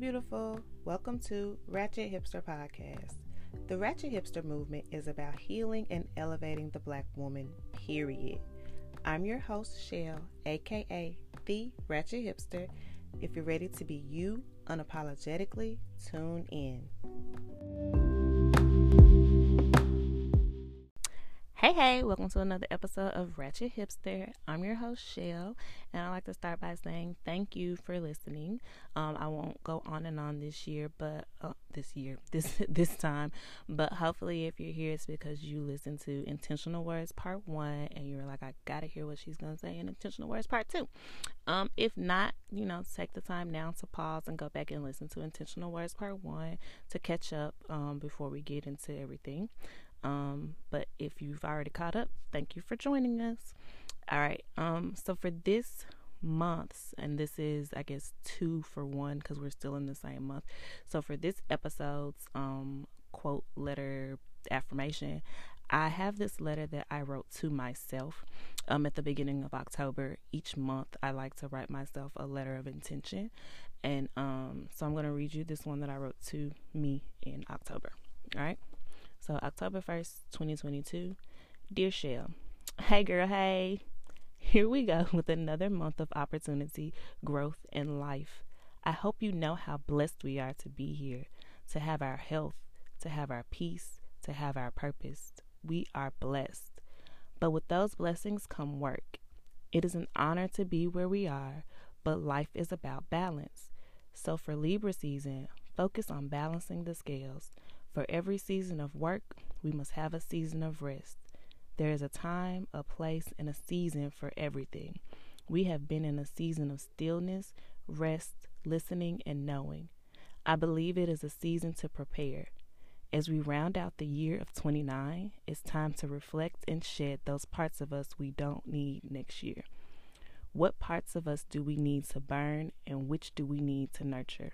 beautiful. Welcome to Ratchet Hipster Podcast. The Ratchet Hipster movement is about healing and elevating the black woman, period. I'm your host, Shell, aka The Ratchet Hipster. If you're ready to be you unapologetically, tune in. Hey, hey, welcome to another episode of Ratchet Hipster. I'm your host, Shell, and I'd like to start by saying thank you for listening. Um, I won't go on and on this year, but uh, this year, this this time, but hopefully, if you're here, it's because you listened to Intentional Words Part One, and you're like, I gotta hear what she's gonna say in Intentional Words Part Two. Um, if not, you know, take the time now to pause and go back and listen to Intentional Words Part One to catch up um, before we get into everything. Um, but if you've already caught up, thank you for joining us. All right. Um, so for this month's, and this is, I guess, two for one because we're still in the same month. So for this episode's um, quote letter affirmation, I have this letter that I wrote to myself um, at the beginning of October. Each month, I like to write myself a letter of intention. And um, so I'm going to read you this one that I wrote to me in October. All right. So, October 1st, 2022. Dear Shell, hey girl, hey. Here we go with another month of opportunity, growth, and life. I hope you know how blessed we are to be here, to have our health, to have our peace, to have our purpose. We are blessed. But with those blessings come work. It is an honor to be where we are, but life is about balance. So for Libra season, focus on balancing the scales. For every season of work, we must have a season of rest. There is a time, a place, and a season for everything. We have been in a season of stillness, rest, listening, and knowing. I believe it is a season to prepare. As we round out the year of 29, it's time to reflect and shed those parts of us we don't need next year. What parts of us do we need to burn and which do we need to nurture?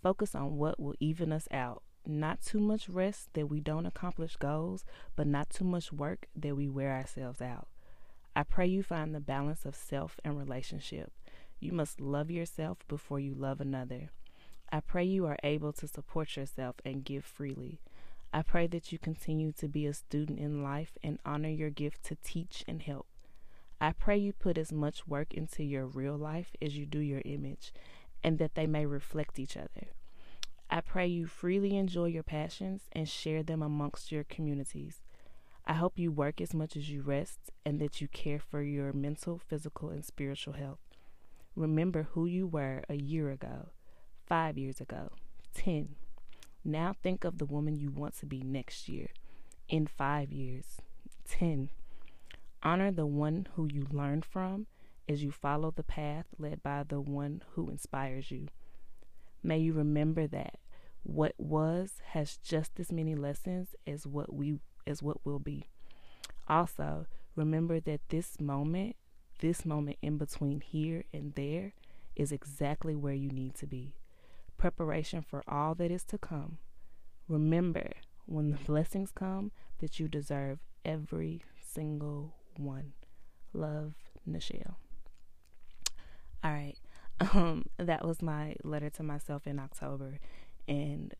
Focus on what will even us out not too much rest that we don't accomplish goals, but not too much work that we wear ourselves out. I pray you find the balance of self and relationship. You must love yourself before you love another. I pray you are able to support yourself and give freely. I pray that you continue to be a student in life and honor your gift to teach and help. I pray you put as much work into your real life as you do your image, and that they may reflect each other. I pray you freely enjoy your passions and share them amongst your communities. I hope you work as much as you rest and that you care for your mental, physical, and spiritual health. Remember who you were a year ago, five years ago, ten. Now think of the woman you want to be next year, in five years, ten. Honor the one who you learn from as you follow the path led by the one who inspires you. May you remember that what was has just as many lessons as what we as what will be. Also, remember that this moment, this moment in between here and there is exactly where you need to be. Preparation for all that is to come. Remember when the blessings come that you deserve every single one. Love, Nichelle. All right. Um, that was my letter to myself in October, and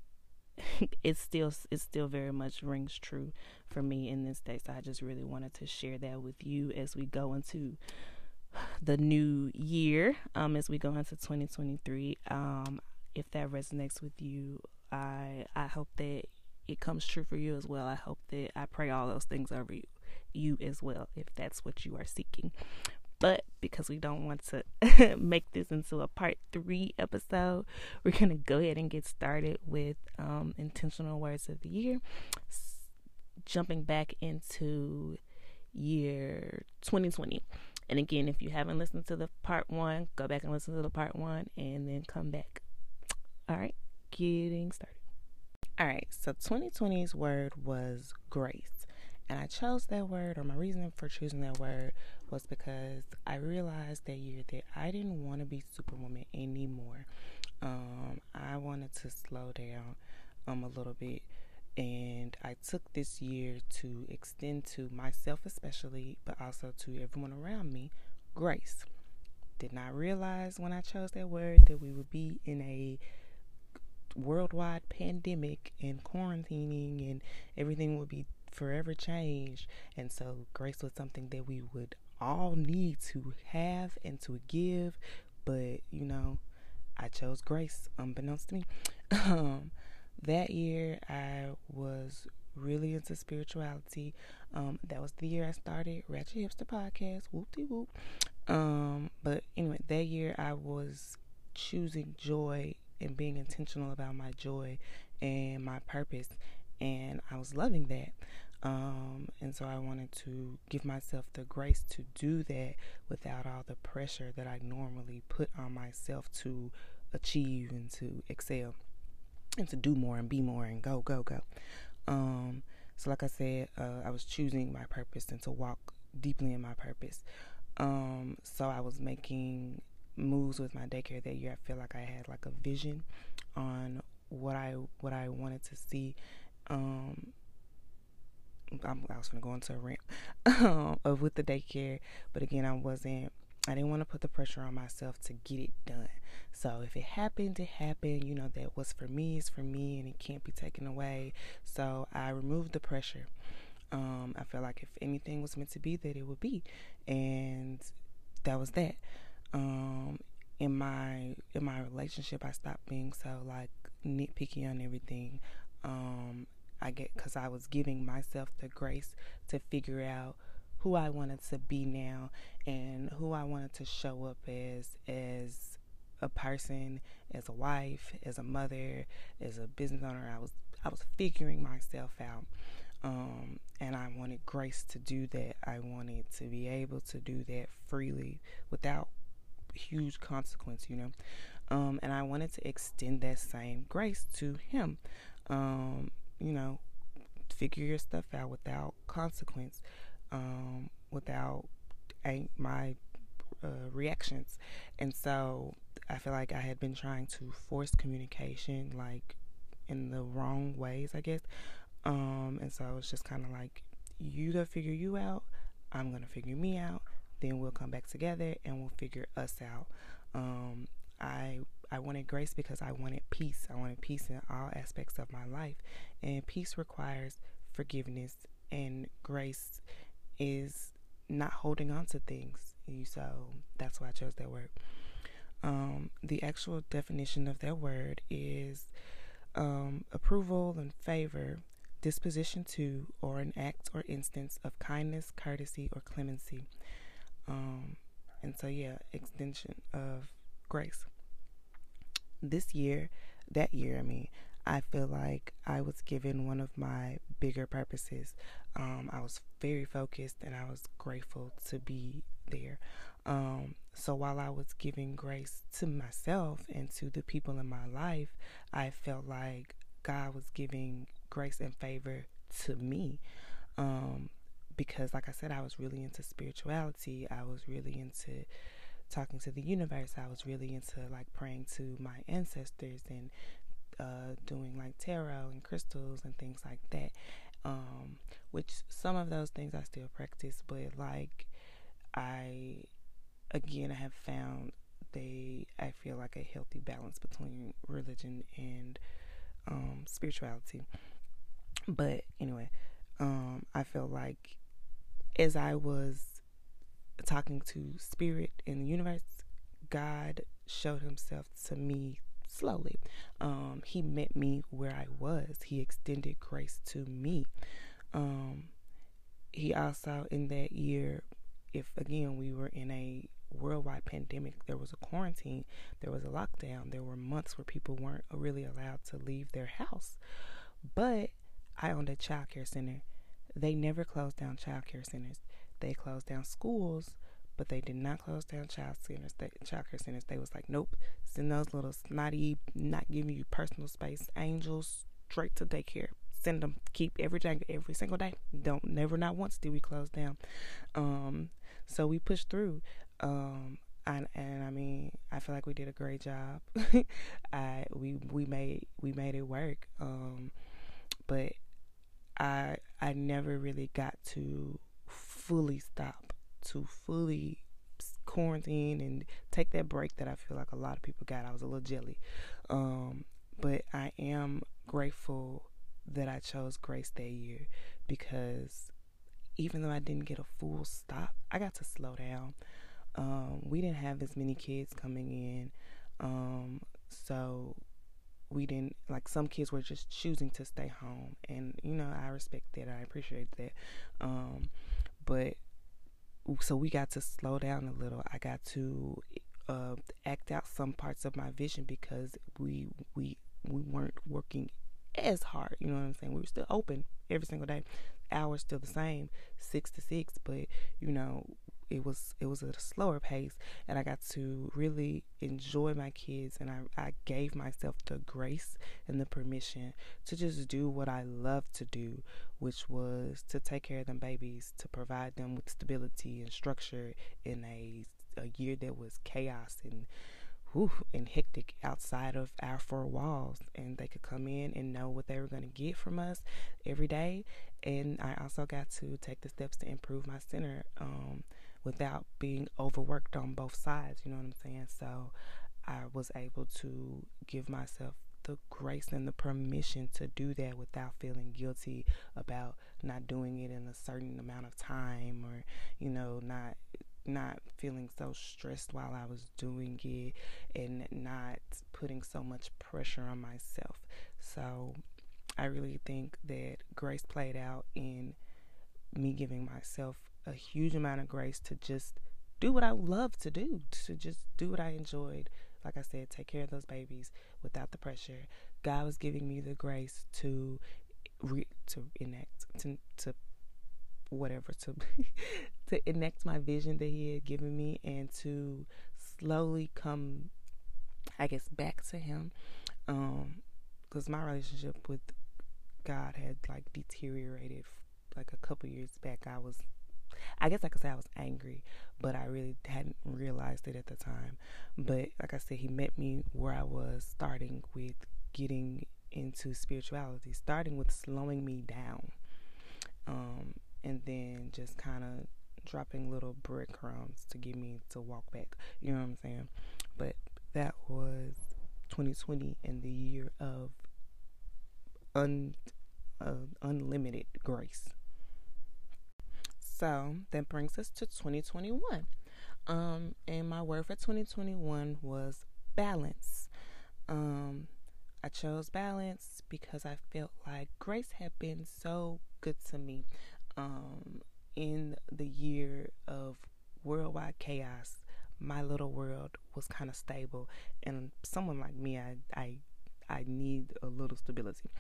it still it still very much rings true for me in this day. So I just really wanted to share that with you as we go into the new year, um, as we go into 2023. Um, if that resonates with you, I I hope that it comes true for you as well. I hope that I pray all those things over you, you as well, if that's what you are seeking. But because we don't want to make this into a part three episode, we're going to go ahead and get started with um, intentional words of the year. S- jumping back into year 2020. And again, if you haven't listened to the part one, go back and listen to the part one and then come back. All right, getting started. All right, so 2020's word was grace. And I chose that word, or my reason for choosing that word was because I realized that year that I didn't want to be Superwoman anymore. Um, I wanted to slow down um, a little bit. And I took this year to extend to myself, especially, but also to everyone around me, grace. Did not realize when I chose that word that we would be in a worldwide pandemic and quarantining and everything would be forever changed. And so grace was something that we would all need to have and to give. But, you know, I chose grace unbeknownst to me. Um, that year I was really into spirituality. Um, that was the year I started Ratchet Hipster Podcast. Whoop de whoop. Um, but anyway, that year I was choosing joy and being intentional about my joy and my purpose, and I was loving that. Um, and so I wanted to give myself the grace to do that without all the pressure that I normally put on myself to achieve and to excel and to do more and be more and go, go, go. Um, so, like I said, uh, I was choosing my purpose and to walk deeply in my purpose. Um, so I was making moves with my daycare that year. I feel like I had like a vision on what I what I wanted to see. Um, I'm, i was gonna go into a rant um, of with the daycare, but again, I wasn't. I didn't want to put the pressure on myself to get it done. So if it happened, it happened. You know that what's for me is for me, and it can't be taken away. So I removed the pressure. Um, I felt like if anything was meant to be, that it would be, and that was that. Um, in my in my relationship, I stopped being so like nitpicky on everything. Um, I get because I was giving myself the grace to figure out who I wanted to be now and who I wanted to show up as as a person, as a wife, as a mother, as a business owner. I was I was figuring myself out. Um, and I wanted grace to do that. I wanted to be able to do that freely without huge consequence, you know. Um, and I wanted to extend that same grace to him. Um, you know, figure your stuff out without consequence, um, without my uh, reactions. And so I feel like I had been trying to force communication, like in the wrong ways, I guess. Um, and so I was just kind of like, you go figure you out, I'm gonna figure me out, then we'll come back together and we'll figure us out. Um, I I wanted grace because I wanted peace. I wanted peace in all aspects of my life. And peace requires forgiveness and grace is not holding on to things. So that's why I chose that word. Um, the actual definition of that word is um, approval and favor, disposition to, or an act or instance of kindness, courtesy, or clemency. Um, and so, yeah, extension of grace this year, that year, I mean, I feel like I was given one of my bigger purposes. Um, I was very focused and I was grateful to be there. Um, so while I was giving grace to myself and to the people in my life, I felt like God was giving grace and favor to me. Um, because, like I said, I was really into spirituality, I was really into talking to the universe. I was really into like praying to my ancestors and uh, doing like tarot and crystals and things like that. Um, which some of those things I still practice, but like I again I have found they I feel like a healthy balance between religion and um, spirituality. But anyway, um, I feel like as I was talking to spirit in the universe, God showed himself to me slowly. Um, he met me where I was. He extended grace to me. Um, he also in that year, if again we were in a worldwide pandemic, there was a quarantine, there was a lockdown, there were months where people weren't really allowed to leave their house. But I owned a child care center. They never closed down child care centers. They closed down schools, but they did not close down child centers. They, child care centers. They was like, nope, send those little snotty, not giving you personal space angels straight to daycare. Send them. Keep every day, every single day. Don't never not once did we close down. Um, so we pushed through. Um, and, and I mean, I feel like we did a great job. I we we made we made it work. Um, but I I never really got to fully stop, to fully quarantine and take that break that I feel like a lot of people got. I was a little jelly. Um, but I am grateful that I chose grace that year because even though I didn't get a full stop, I got to slow down. Um, we didn't have as many kids coming in, um, so we didn't like some kids were just choosing to stay home, and you know I respect that, I appreciate that. Um, but so we got to slow down a little. I got to uh, act out some parts of my vision because we we we weren't working as hard. You know what I'm saying? We were still open every single day. Hours still the same, six to six, but you know, it was it was at a slower pace and I got to really enjoy my kids and I, I gave myself the grace and the permission to just do what I love to do, which was to take care of them babies, to provide them with stability and structure in a a year that was chaos and whew, and hectic outside of our four walls. And they could come in and know what they were going to get from us every day. And i also got to take the steps to improve my center um, without being overworked on both sides you know what i'm saying so i was able to give myself the grace and the permission to do that without feeling guilty about not doing it in a certain amount of time or you know not not feeling so stressed while I was doing it and not putting so much pressure on myself. So I really think that grace played out in me giving myself a huge amount of grace to just do what I love to do, to just do what I enjoyed. Like I said, take care of those babies without the pressure. God was giving me the grace to re- to enact to to whatever to to enact my vision that he had given me and to slowly come I guess back to him um cuz my relationship with God had like deteriorated like a couple years back I was I guess I could say I was angry, but I really hadn't realized it at the time. But like I said, he met me where I was starting with getting into spirituality, starting with slowing me down. Um, and then just kind of dropping little breadcrumbs to get me to walk back. You know what I'm saying? But that was 2020 and the year of un, uh, unlimited grace. So that brings us to 2021. Um, and my word for 2021 was balance. Um, I chose balance because I felt like grace had been so good to me um, in the year of worldwide chaos, my little world was kind of stable, and someone like me, I I I need a little stability.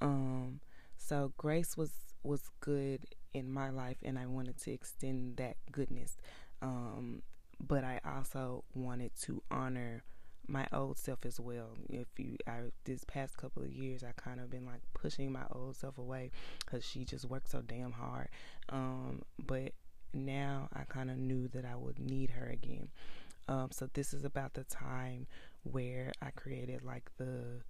Um, so grace was was good in my life, and I wanted to extend that goodness. Um, but I also wanted to honor my old self as well. If you, I this past couple of years, I kind of been like pushing my old self away because she just worked so damn hard. Um, but now I kind of knew that I would need her again. Um, so this is about the time where I created like the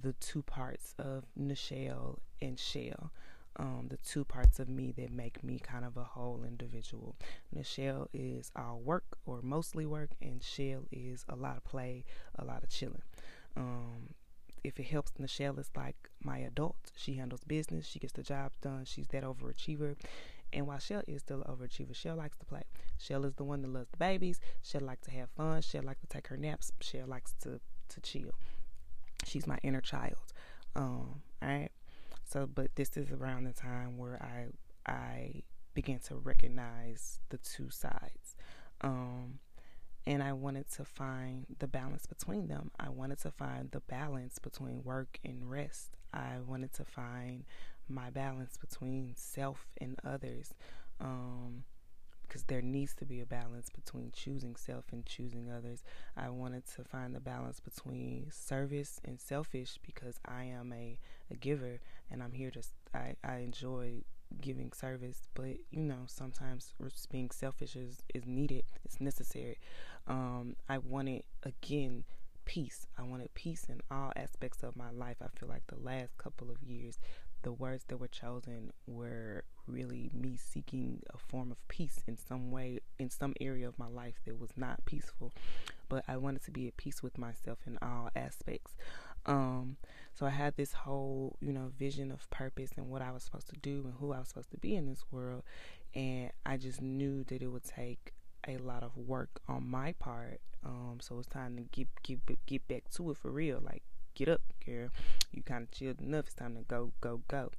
the two parts of Nichelle and Shell um, the two parts of me that make me kind of a whole individual. Nichelle is all work or mostly work, and Shell is a lot of play, a lot of chilling. Um, if it helps, Nichelle is like my adult. She handles business, she gets the job done, she's that overachiever. And while Shell is still an overachiever, Shell likes to play. Shell is the one that loves the babies. Shell likes to have fun. Shell likes to take her naps. Shell likes to, to chill. She's my inner child. Um, all right. So, but this is around the time where I I began to recognize the two sides. Um, and I wanted to find the balance between them. I wanted to find the balance between work and rest. I wanted to find my balance between self and others. Um, because there needs to be a balance between choosing self and choosing others. I wanted to find the balance between service and selfish because I am a, a giver and I'm here to, I, I enjoy giving service, but you know, sometimes being selfish is, is needed, it's necessary. Um, I wanted, again, peace. I wanted peace in all aspects of my life. I feel like the last couple of years, the words that were chosen were really me seeking a form of peace in some way, in some area of my life that was not peaceful. But I wanted to be at peace with myself in all aspects. Um, so I had this whole, you know, vision of purpose and what I was supposed to do and who I was supposed to be in this world. And I just knew that it would take a lot of work on my part. Um, so it's time to get get get back to it for real. Like, get up, girl. You kind of chilled enough. It's time to go, go, go.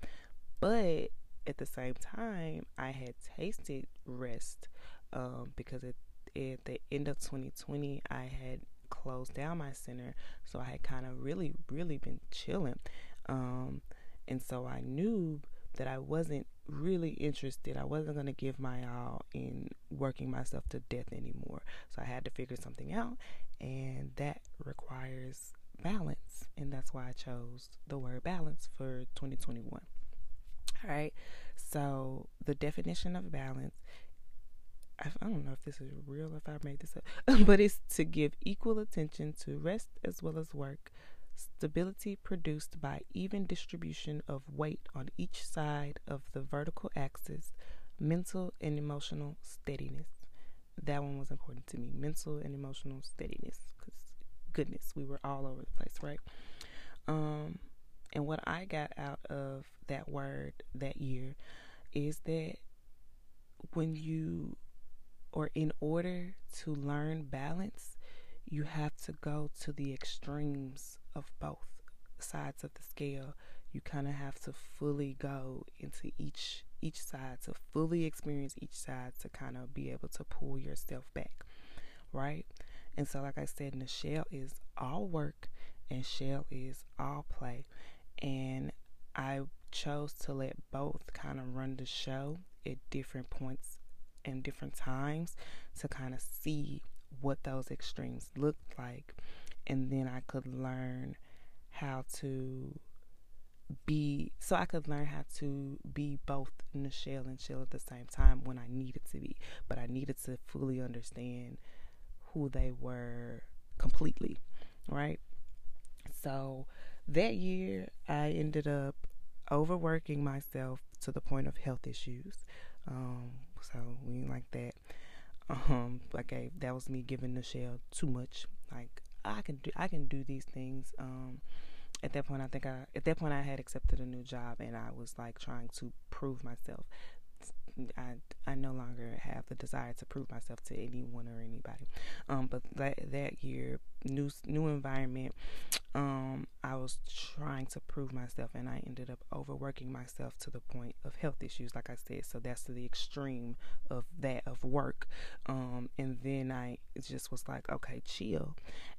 But at the same time, I had tasted rest um, because at, at the end of 2020, I had closed down my center. So I had kind of really, really been chilling. Um, and so I knew that I wasn't really interested. I wasn't going to give my all in working myself to death anymore. So I had to figure something out. And that requires balance. And that's why I chose the word balance for 2021. All right. So the definition of balance I, don't know if this is real, if I made this up, but it's to give equal attention to rest as well as work, stability produced by even distribution of weight on each side of the vertical axis, mental and emotional steadiness. That one was important to me mental and emotional steadiness, because goodness, we were all over the place, right? Um, and what I got out of that word that year is that when you or in order to learn balance, you have to go to the extremes of both sides of the scale. You kind of have to fully go into each each side to fully experience each side to kind of be able to pull yourself back, right? And so, like I said, Nichelle is all work and Shell is all play, and I chose to let both kind of run the show at different points in different times to kind of see what those extremes looked like. And then I could learn how to be, so I could learn how to be both Nichelle and Shell at the same time when I needed to be. But I needed to fully understand who they were completely, right? So that year, I ended up overworking myself to the point of health issues. Um, so we like that. Um, okay, that was me giving Nichelle too much. Like I can do, I can do these things. Um, at that point, I think I, at that point, I had accepted a new job, and I was like trying to prove myself. I I no longer have the desire to prove myself to anyone or anybody. Um, but that that year, new new environment, um, I was trying to prove myself, and I ended up overworking myself to the point of health issues. Like I said, so that's the extreme of that of work. Um, and then I just was like, okay, chill,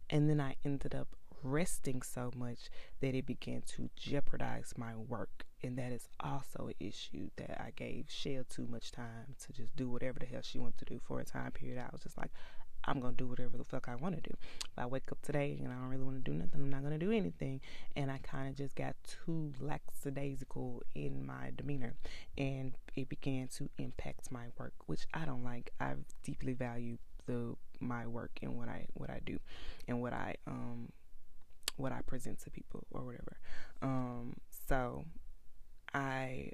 and then I ended up resting so much that it began to jeopardize my work and that is also an issue that I gave Shell too much time to just do whatever the hell she wanted to do for a time period. I was just like, I'm gonna do whatever the fuck I want to do. If I wake up today and I don't really want to do nothing, I'm not gonna do anything. And I kind of just got too lackadaisical in my demeanor, and it began to impact my work, which I don't like. I deeply value the my work and what I what I do, and what I um what I present to people or whatever. Um, so I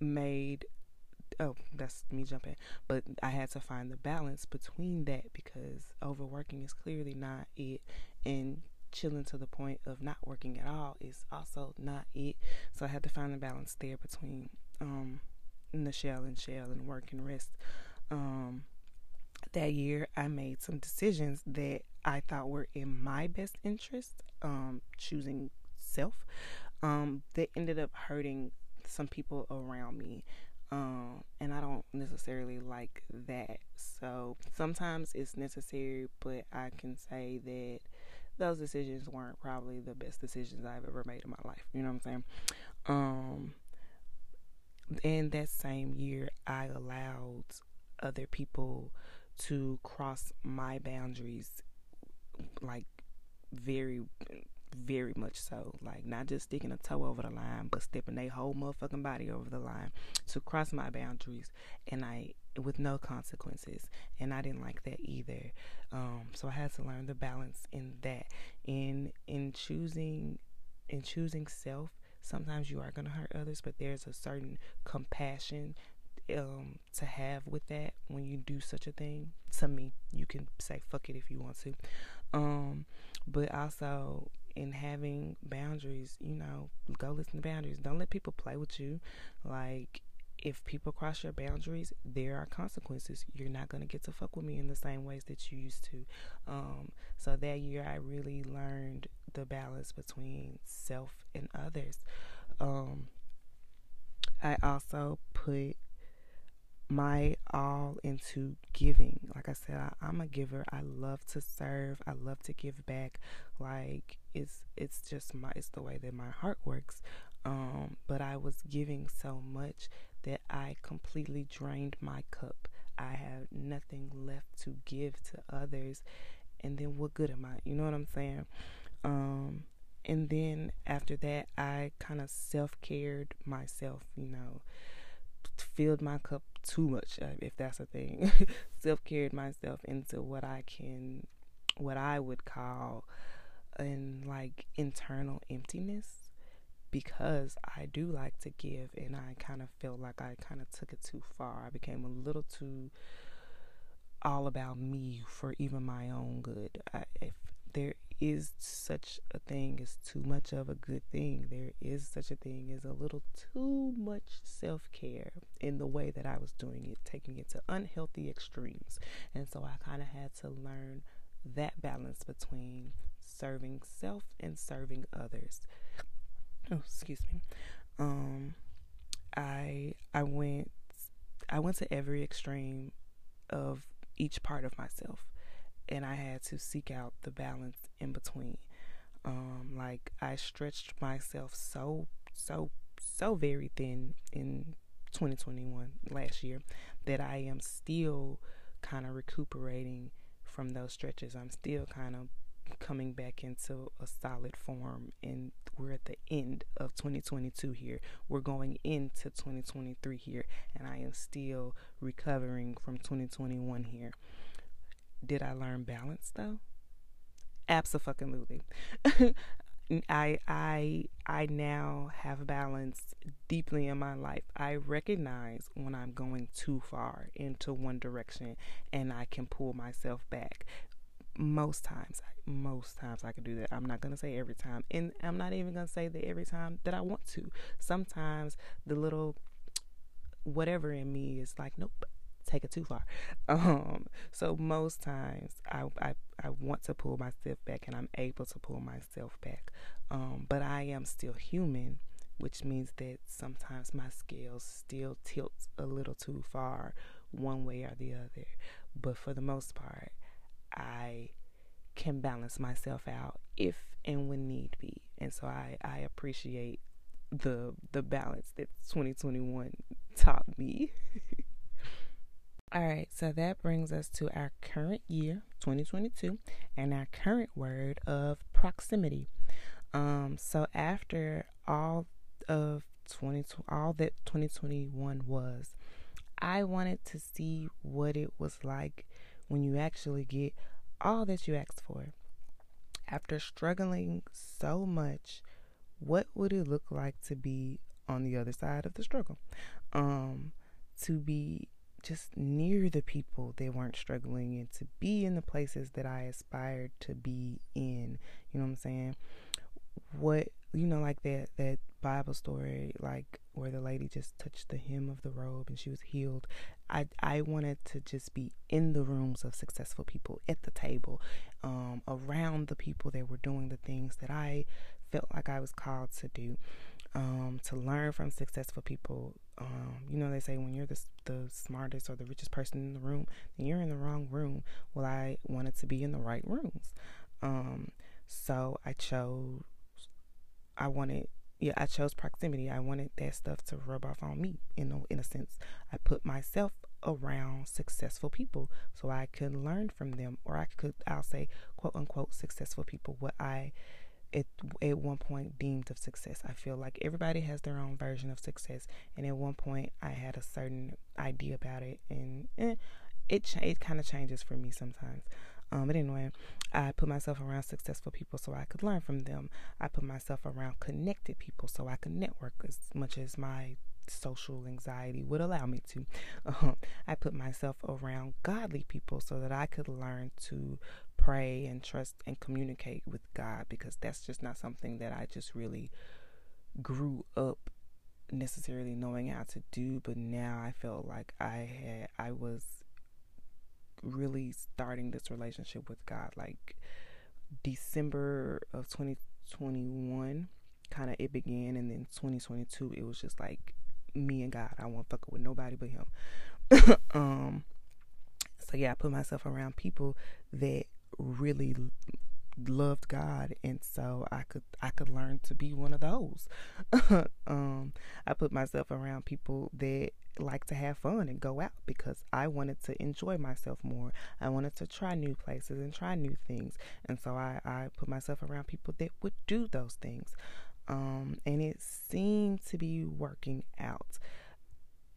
made oh that's me jumping but i had to find the balance between that because overworking is clearly not it and chilling to the point of not working at all is also not it. So i had to find the balance there between um Nichelle and Shell and work and rest. Um that year i made some decisions that i thought were in my best interest um choosing self. Um that ended up hurting some people around me. Um, and I don't necessarily like that. So sometimes it's necessary, but I can say that those decisions weren't probably the best decisions I've ever made in my life. You know what I'm saying? Um, in that same year, I allowed other people to cross my boundaries like very very much so. Like not just sticking a toe over the line, but stepping their whole motherfucking body over the line to cross my boundaries, and I with no consequences. And I didn't like that either. Um, so I had to learn the balance in that. In in choosing in choosing self, sometimes you are gonna hurt others, but there's a certain compassion um, to have with that when you do such a thing. To me, you can say fuck it if you want to, um, but also in having boundaries, you know, go listen to boundaries. Don't let people play with you. Like if people cross your boundaries, there are consequences. You're not going to get to fuck with me in the same ways that you used to. Um, so that year, I really learned the balance between self and others. Um, I also put my all into giving. Like I said, I, am a giver. I love to serve. I love to give back. Like it's it's just my it's the way that my heart works. Um, but I was giving so much that I completely drained my cup. I have nothing left to give to others. And then what good am I? You know what I'm saying? Um, and then after that, I kind of self cared myself, you know, filled my cup too much, uh, if that's a thing. Self carried myself into what I can, what I would call an like internal emptiness because I do like to give, and I kind of felt like I kind of took it too far. I became a little too all about me for even my own good. I, if there is such a thing as too much of a good thing, there is such a thing as a little too much self care in the way that I was doing it, taking it to unhealthy extremes. And so I kind of had to learn that balance between serving self and serving others oh, excuse me. Um, I I went I went to every extreme of each part of myself, and I had to seek out the balance in between. Um, like I stretched myself so so so very thin in 2021 last year that I am still kind of recuperating from those stretches. I'm still kind of coming back into a solid form and we're at the end of 2022 here we're going into 2023 here and i am still recovering from 2021 here did i learn balance though absolutely I I I now have balance deeply in my life. I recognize when I'm going too far into one direction and I can pull myself back most times most times I can do that. I'm not going to say every time. And I'm not even going to say that every time that I want to. Sometimes the little whatever in me is like, nope, take it too far. Um, so most times I, I, I want to pull myself back and I'm able to pull myself back. Um, but I am still human, which means that sometimes my scales still tilt a little too far one way or the other. But for the most part, I can balance myself out if and when need be. And so I, I appreciate the the balance that 2021 taught me. All right, so that brings us to our current year, 2022, and our current word of proximity. Um, so after all of 20 all that 2021 was, I wanted to see what it was like when you actually get all that you asked for. After struggling so much, what would it look like to be on the other side of the struggle? Um, to be just near the people that weren't struggling and to be in the places that I aspired to be in. You know what I'm saying? What you know, like that that Bible story, like where the lady just touched the hem of the robe and she was healed. I I wanted to just be in the rooms of successful people at the table, um, around the people that were doing the things that I felt like I was called to do. Um, to learn from successful people. Um, you know, they say when you're the, the smartest or the richest person in the room, then you're in the wrong room. Well, I wanted to be in the right rooms. Um, so I chose, I wanted yeah, I chose proximity. I wanted that stuff to rub off on me, you know, in a sense. I put myself around successful people so I could learn from them, or I could, I'll say, quote unquote, successful people, what I at, at one point deemed of success. I feel like everybody has their own version of success, and at one point I had a certain idea about it, and eh, it, it kind of changes for me sometimes. Um, but anyway, I put myself around successful people so I could learn from them. I put myself around connected people so I could network as much as my social anxiety would allow me to. Um, I put myself around godly people so that I could learn to pray and trust and communicate with God because that's just not something that I just really grew up necessarily knowing how to do, but now I felt like I had I was really starting this relationship with God like December of 2021 kind of it began and then 2022 it was just like me and God. I won't fuck with nobody but him. um so yeah, I put myself around people that really loved God and so I could I could learn to be one of those. um I put myself around people that like to have fun and go out because I wanted to enjoy myself more. I wanted to try new places and try new things. And so I, I put myself around people that would do those things. Um, and it seemed to be working out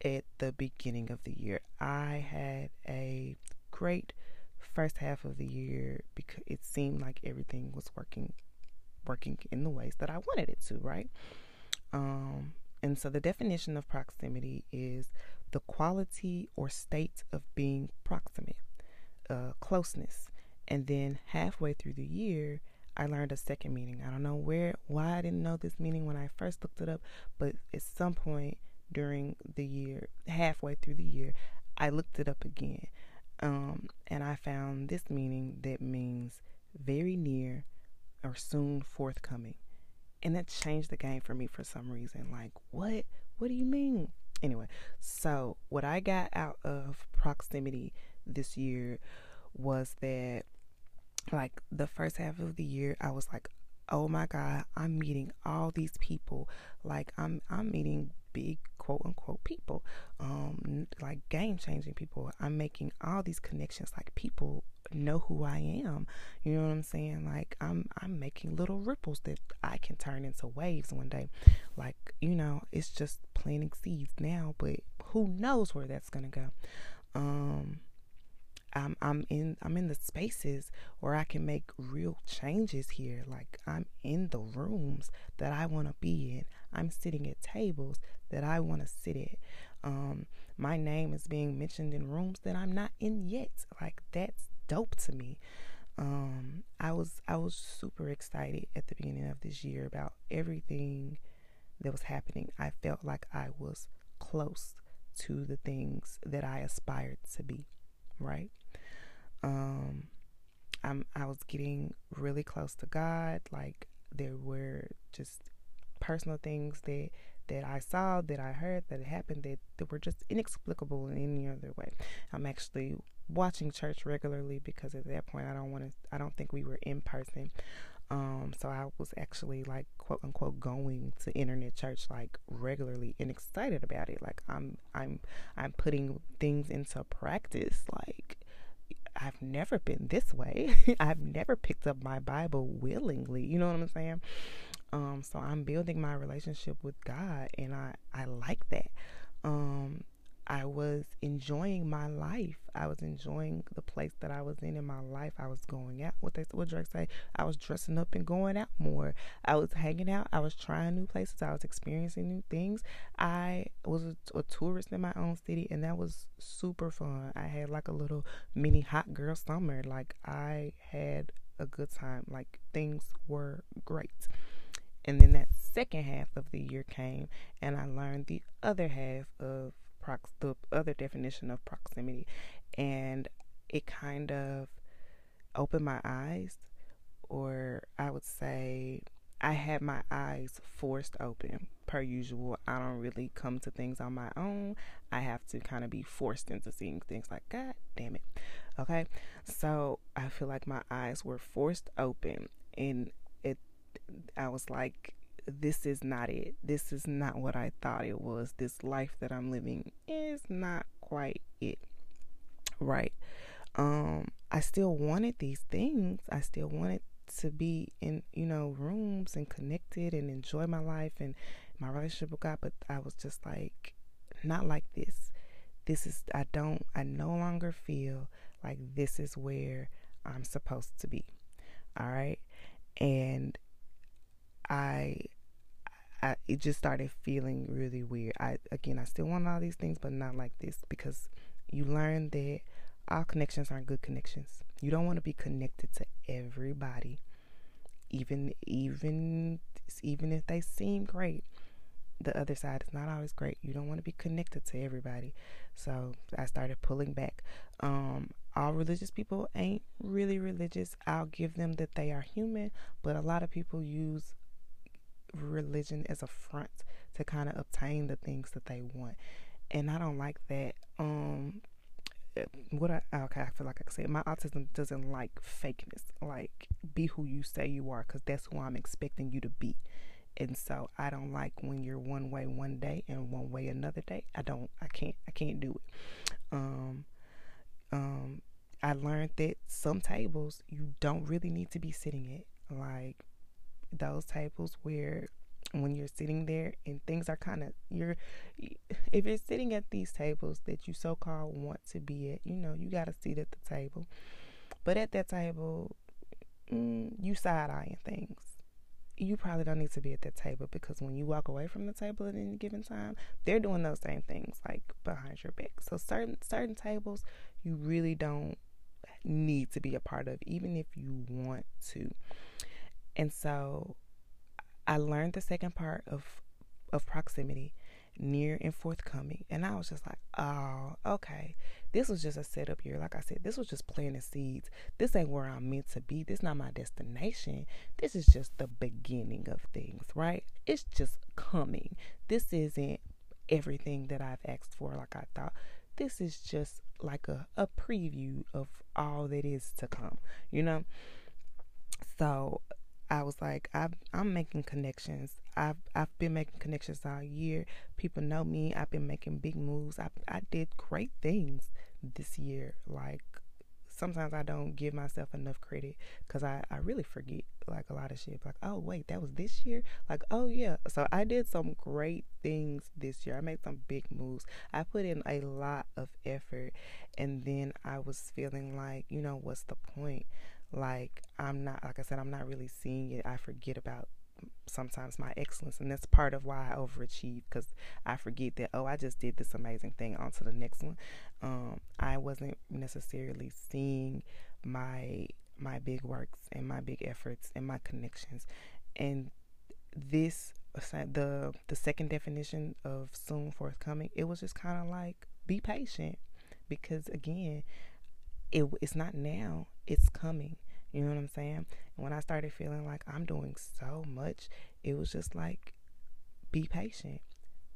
at the beginning of the year. I had a great first half of the year because it seemed like everything was working working in the ways that I wanted it to, right? Um, and so the definition of proximity is the quality or state of being proximate, uh, closeness. And then halfway through the year, I learned a second meaning. I don't know where, why I didn't know this meaning when I first looked it up, but at some point during the year, halfway through the year, I looked it up again. Um, and I found this meaning that means very near or soon forthcoming. And that changed the game for me for some reason. Like, what? What do you mean? Anyway, so what I got out of proximity this year was that like the first half of the year I was like, "Oh my god, I'm meeting all these people. Like I'm I'm meeting big quote unquote people. Um like game-changing people. I'm making all these connections like people know who I am. You know what I'm saying? Like I'm I'm making little ripples that I can turn into waves one day. Like, you know, it's just planting seeds now, but who knows where that's to go. Um I'm I'm in I'm in the spaces where I can make real changes here. Like I'm in the rooms that I want to be in. I'm sitting at tables that I want to sit at. Um, my name is being mentioned in rooms that I'm not in yet. Like that's dope to me. Um, I was I was super excited at the beginning of this year about everything that was happening. I felt like I was close to the things that I aspired to be, right? Um, I'm I was getting really close to God. Like there were just personal things that that I saw, that I heard, that happened that, that were just inexplicable in any other way. I'm actually watching church regularly because at that point I don't want to I don't think we were in person. Um, so I was actually like quote unquote going to internet church like regularly and excited about it. Like I'm I'm I'm putting things into practice. Like I've never been this way. I've never picked up my Bible willingly. You know what I'm saying? Um, so I'm building my relationship with God, and I I like that. Um, I was enjoying my life. I was enjoying the place that I was in in my life. I was going out. What they what Drake say? I was dressing up and going out more. I was hanging out. I was trying new places. I was experiencing new things. I was a, a tourist in my own city, and that was super fun. I had like a little mini hot girl summer. Like I had a good time. Like things were great. And then that second half of the year came, and I learned the other half of prox the other definition of proximity, and it kind of opened my eyes, or I would say I had my eyes forced open. Per usual, I don't really come to things on my own. I have to kind of be forced into seeing things like, God damn it. Okay. So I feel like my eyes were forced open and it, I was like, this is not it. This is not what I thought it was. This life that I'm living is not quite it. Right. Um I still wanted these things. I still wanted to be in, you know, rooms and connected and enjoy my life and my relationship with God, but I was just like not like this. This is I don't I no longer feel like this is where I'm supposed to be. All right? And I I it just started feeling really weird. I again, I still want all these things, but not like this because you learn that all connections aren't good connections. You don't want to be connected to everybody, even even even if they seem great. The other side is not always great. You don't want to be connected to everybody. So I started pulling back. Um, all religious people ain't really religious. I'll give them that they are human, but a lot of people use religion as a front to kind of obtain the things that they want. And I don't like that. Um what I okay, I feel like I say my autism doesn't like fakeness. Like be who you say you are cuz that's who I'm expecting you to be. And so I don't like when you're one way one day and one way another day. I don't I can't I can't do it. Um um I learned that some tables you don't really need to be sitting at. Like those tables where when you're sitting there and things are kind of you're if you're sitting at these tables that you so called want to be at you know you got a seat at the table. But at that table mm, you side eyeing things. You probably don't need to be at that table because when you walk away from the table at any given time they're doing those same things like behind your back. So certain certain tables you really don't need to be a part of even if you want to and so I learned the second part of of proximity, near and forthcoming. And I was just like, oh, okay. This was just a setup year. Like I said, this was just planting seeds. This ain't where I'm meant to be. This not my destination. This is just the beginning of things, right? It's just coming. This isn't everything that I've asked for like I thought. This is just like a, a preview of all that is to come, you know? So I was like, i am making connections. I've I've been making connections all year. People know me. I've been making big moves. I I did great things this year. Like sometimes I don't give myself enough credit because I I really forget like a lot of shit. Like oh wait, that was this year. Like oh yeah. So I did some great things this year. I made some big moves. I put in a lot of effort, and then I was feeling like you know what's the point? Like I'm not like I said I'm not really seeing it. I forget about sometimes my excellence and that's part of why I overachieve because I forget that oh I just did this amazing thing on to the next one. Um, I wasn't necessarily seeing my my big works and my big efforts and my connections and this the the second definition of soon forthcoming it was just kind of like be patient because again it, it's not now, it's coming. You know what I'm saying? And when I started feeling like I'm doing so much, it was just like, be patient.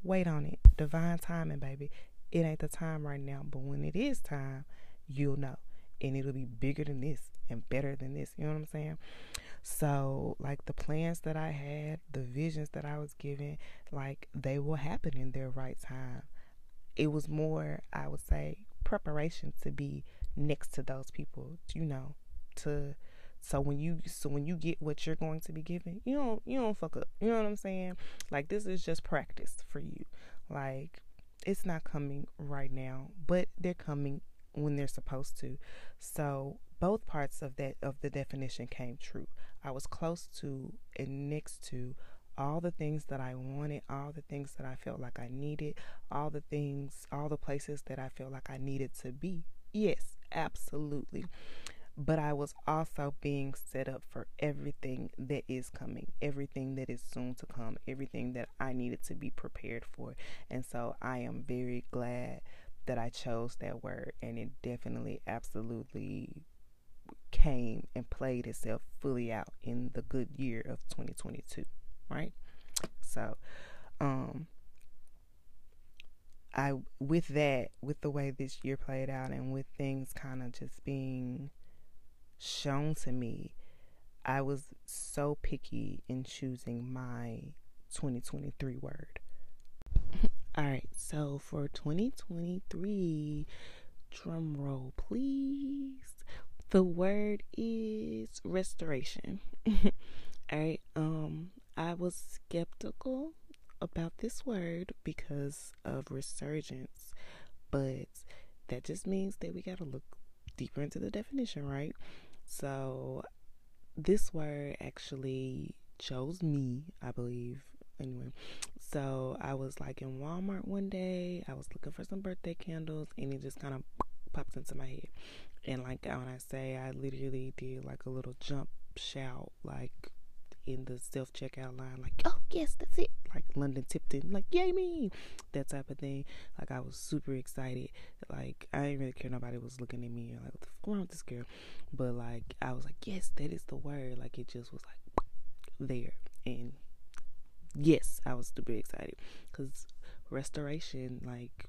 Wait on it. Divine timing, baby. It ain't the time right now, but when it is time, you'll know. And it'll be bigger than this and better than this. You know what I'm saying? So, like the plans that I had, the visions that I was given, like they will happen in their right time. It was more, I would say, preparation to be next to those people, you know, to so when you so when you get what you're going to be given, you don't you don't fuck up. You know what I'm saying? Like this is just practice for you. Like it's not coming right now, but they're coming when they're supposed to. So both parts of that of the definition came true. I was close to and next to all the things that I wanted, all the things that I felt like I needed, all the things, all the places that I felt like I needed to be. Yes, absolutely. But I was also being set up for everything that is coming, everything that is soon to come, everything that I needed to be prepared for. And so I am very glad that I chose that word, and it definitely, absolutely came and played itself fully out in the good year of 2022, right? So, um, I with that, with the way this year played out and with things kind of just being shown to me, I was so picky in choosing my 2023 word. All right, so for 2023, drum roll please. The word is restoration. All right, um I was skeptical about this word because of resurgence, but that just means that we got to look deeper into the definition, right? So, this word actually chose me, I believe. anyway, so I was like in Walmart one day. I was looking for some birthday candles, and it just kind of popped into my head. And like when I say, I literally did like a little jump shout, like in the self checkout line, like, oh, yes, that's it. Like London Tipton, like, yay me. That type of thing. Like, I was super excited. Like, I didn't really care nobody was looking at me or like, what the fuck wrong with this girl? But like, I was like, yes, that is the word. Like, it just was like there. And yes, I was super excited because restoration, like,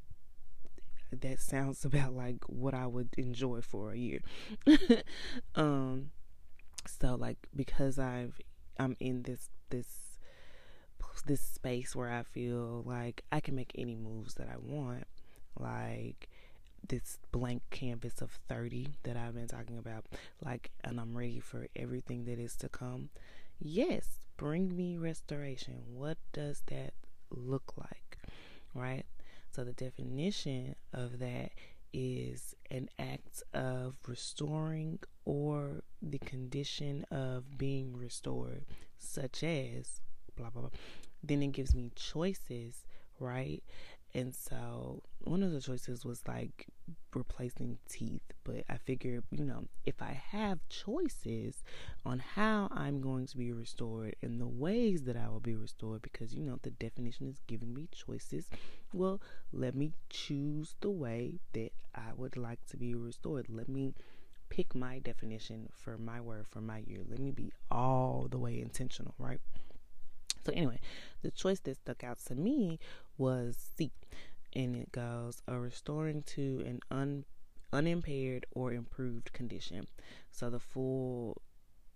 that sounds about like what I would enjoy for a year. um, so like because I've I'm in this this this space where I feel like I can make any moves that I want, like this blank canvas of 30 that I've been talking about, like, and I'm ready for everything that is to come. Yes, bring me restoration. What does that look like? Right? So, the definition of that is an act of restoring or the condition of being restored, such as blah blah blah. Then it gives me choices, right? And so one of the choices was like replacing teeth. But I figured, you know, if I have choices on how I'm going to be restored and the ways that I will be restored, because, you know, the definition is giving me choices, well, let me choose the way that I would like to be restored. Let me pick my definition for my word for my year. Let me be all the way intentional, right? So, anyway, the choice that stuck out to me was C. And it goes a restoring to an un, unimpaired or improved condition. So, the full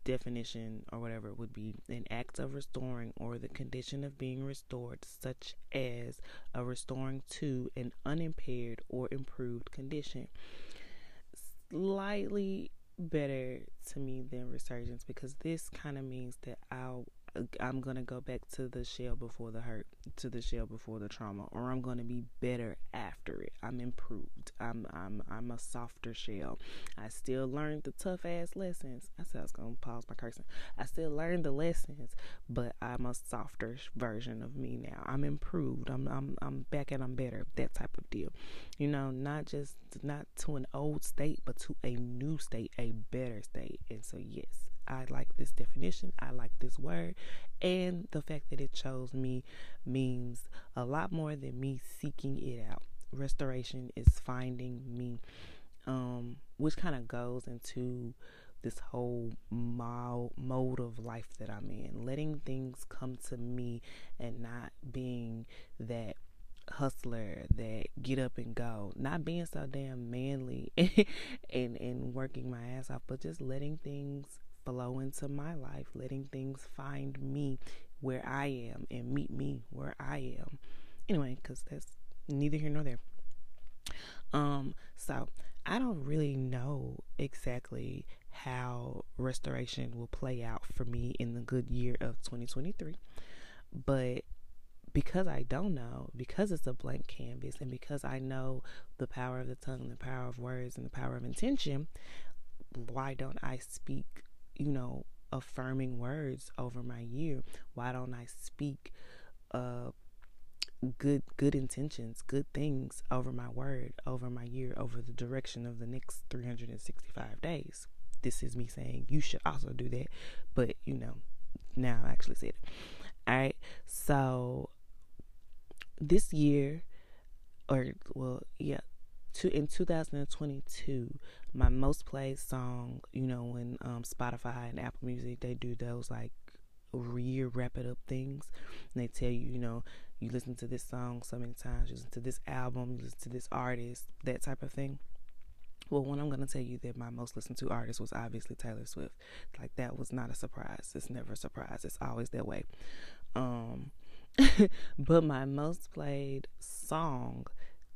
definition or whatever would be an act of restoring or the condition of being restored, such as a restoring to an unimpaired or improved condition. Slightly better to me than resurgence because this kind of means that I'll I'm gonna go back to the shell before the hurt, to the shell before the trauma, or I'm gonna be better after it. I'm improved. I'm I'm I'm a softer shell. I still learned the tough ass lessons. I said I was gonna pause my cursing. I still learned the lessons, but I'm a softer version of me now. I'm improved. I'm I'm I'm back and I'm better. That type of deal. You know, not just not to an old state, but to a new state, a better state. And so yes, I like this definition. I like this word. And the fact that it chose me means a lot more than me seeking it out. Restoration is finding me, um, which kind of goes into this whole mode of life that I'm in. Letting things come to me and not being that hustler that get up and go not being so damn manly and and working my ass off but just letting things flow into my life, letting things find me where I am and meet me where I am. Anyway, because that's neither here nor there. Um, so I don't really know exactly how restoration will play out for me in the good year of 2023, but because I don't know, because it's a blank canvas, and because I know the power of the tongue, the power of words, and the power of intention, why don't I speak you know, affirming words over my year? Why don't I speak uh good good intentions, good things over my word, over my year, over the direction of the next 365 days? This is me saying you should also do that, but you know, now I actually said it. All right. So this year or well, yeah, to in 2022 my most played song you know when um, spotify and apple music they do those like year wrap it up things. And they tell you you know you listen to this song so many times you listen to this album you listen to this artist that type of thing. Well when i'm going to tell you that my most listened to artist was obviously taylor swift. Like that was not a surprise. It's never a surprise. It's always that way. Um but my most played song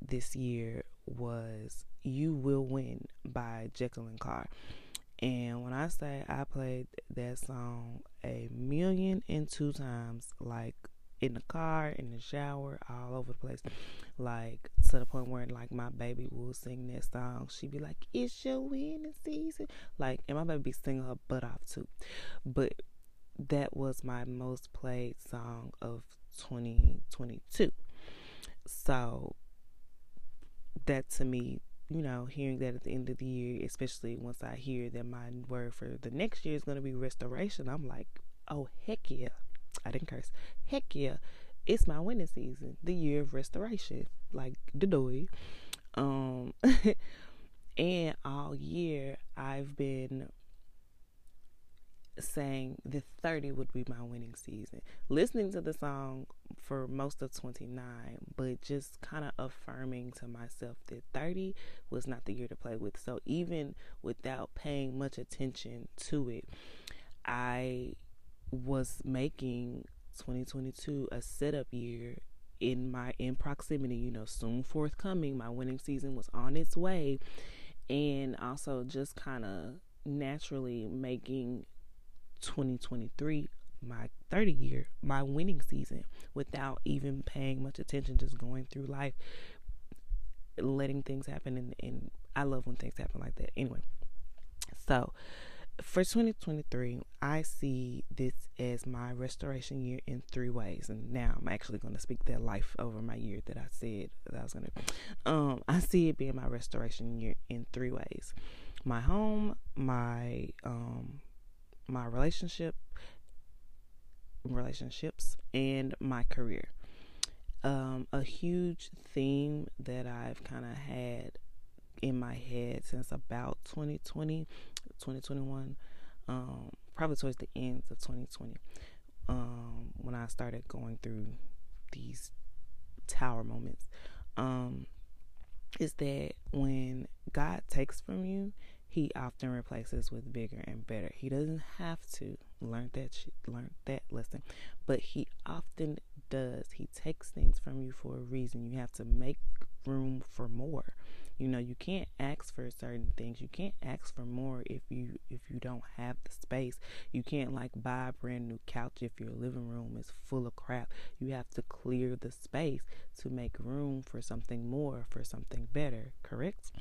this year was You Will Win by Jekalyn Carr. And when I say I played that song a million and two times, like in the car, in the shower, all over the place, like to the point where like my baby will sing that song. She'd be like, "It's your winning season," like, and my baby be singing her butt off too. But that was my most played song of 2022. So that to me, you know, hearing that at the end of the year, especially once I hear that my word for the next year is going to be restoration, I'm like, oh, heck yeah. I didn't curse. Heck yeah. It's my winning season, the year of restoration, like the doy. Um, and all year I've been saying the 30 would be my winning season. Listening to the song for most of 29, but just kind of affirming to myself that 30 was not the year to play with. So even without paying much attention to it, I was making 2022 a setup year in my in proximity, you know, soon forthcoming. My winning season was on its way and also just kind of naturally making 2023 my 30 year my winning season without even paying much attention just going through life letting things happen and, and i love when things happen like that. Anyway so for 2023 i see this as my restoration year in three ways. And now i'm actually going to speak that life over my year that i said that i was going to um i see it being my restoration year in three ways. My home my um my relationship relationships and my career. Um, a huge theme that I've kind of had in my head since about 2020, 2021, um, probably towards the end of 2020, um, when I started going through these tower moments, um, is that when God takes from you, he often replaces with bigger and better. He doesn't have to learn that learn that lesson, but he often does. He takes things from you for a reason. You have to make room for more. You know, you can't ask for certain things. You can't ask for more if you if you don't have the space. You can't like buy a brand new couch if your living room is full of crap. You have to clear the space to make room for something more, for something better, correct?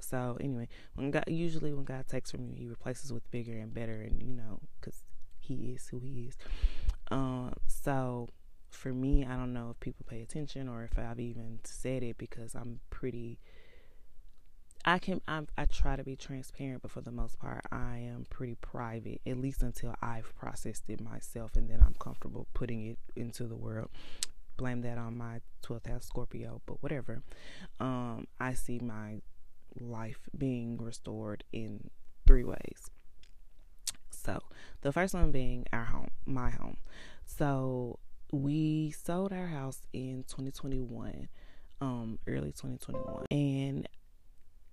So anyway, when God usually when God takes from you, He replaces with bigger and better, and you know, because He is who He is. Um, so for me, I don't know if people pay attention or if I've even said it because I'm pretty. I can I'm, I try to be transparent, but for the most part, I am pretty private. At least until I've processed it myself, and then I'm comfortable putting it into the world blame that on my 12th house Scorpio, but whatever. Um, I see my life being restored in three ways. So, the first one being our home, my home. So, we sold our house in 2021, um, early 2021, and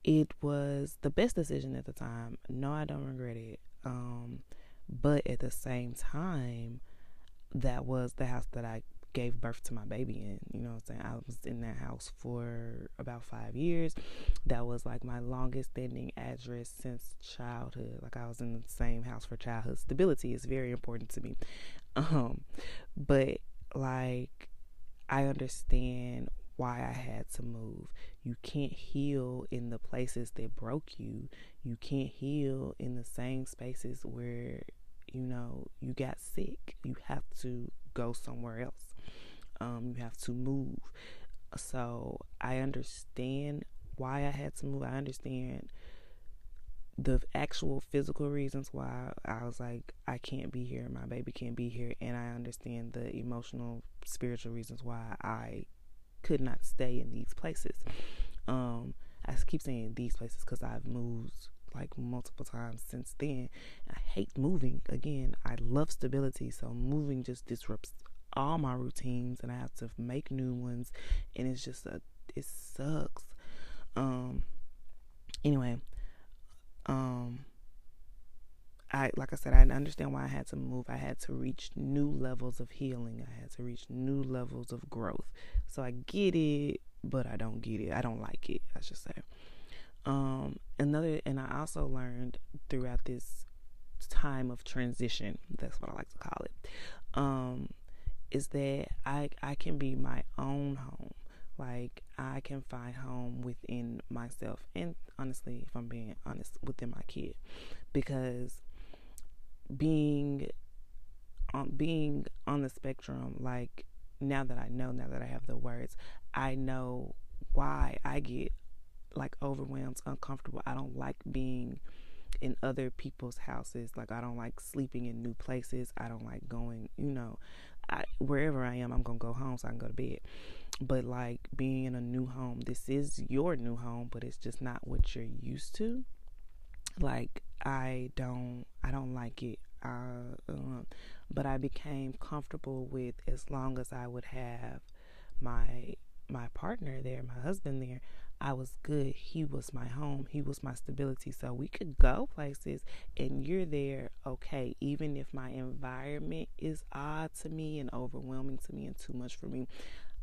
it was the best decision at the time. No, I don't regret it. Um, but at the same time, that was the house that I gave birth to my baby in. You know what I'm saying? I was in that house for about five years. That was like my longest standing address since childhood. Like I was in the same house for childhood. Stability is very important to me. Um, but like I understand why I had to move. You can't heal in the places that broke you. You can't heal in the same spaces where you know you got sick. You have to go somewhere else um, you have to move. So I understand why I had to move. I understand the actual physical reasons why I was like, I can't be here, my baby can't be here, and I understand the emotional, spiritual reasons why I could not stay in these places. Um, I keep saying these places because I've moved like multiple times since then. I hate moving. Again, I love stability, so moving just disrupts all my routines and I have to make new ones and it's just a it sucks. Um anyway, um I like I said, I understand why I had to move. I had to reach new levels of healing. I had to reach new levels of growth. So I get it, but I don't get it. I don't like it, I should say. Um another and I also learned throughout this time of transition, that's what I like to call it. Um is that I I can be my own home. Like I can find home within myself and honestly, if I'm being honest, within my kid. Because being on being on the spectrum, like now that I know, now that I have the words, I know why I get like overwhelmed, uncomfortable. I don't like being in other people's houses. Like I don't like sleeping in new places. I don't like going, you know, I, wherever I am, I'm gonna go home so I can go to bed. But like being in a new home, this is your new home, but it's just not what you're used to. Like I don't, I don't like it. Uh, but I became comfortable with as long as I would have my my partner there, my husband there, I was good. He was my home. He was my stability. So we could go places and you're there, okay, even if my environment is odd to me and overwhelming to me and too much for me,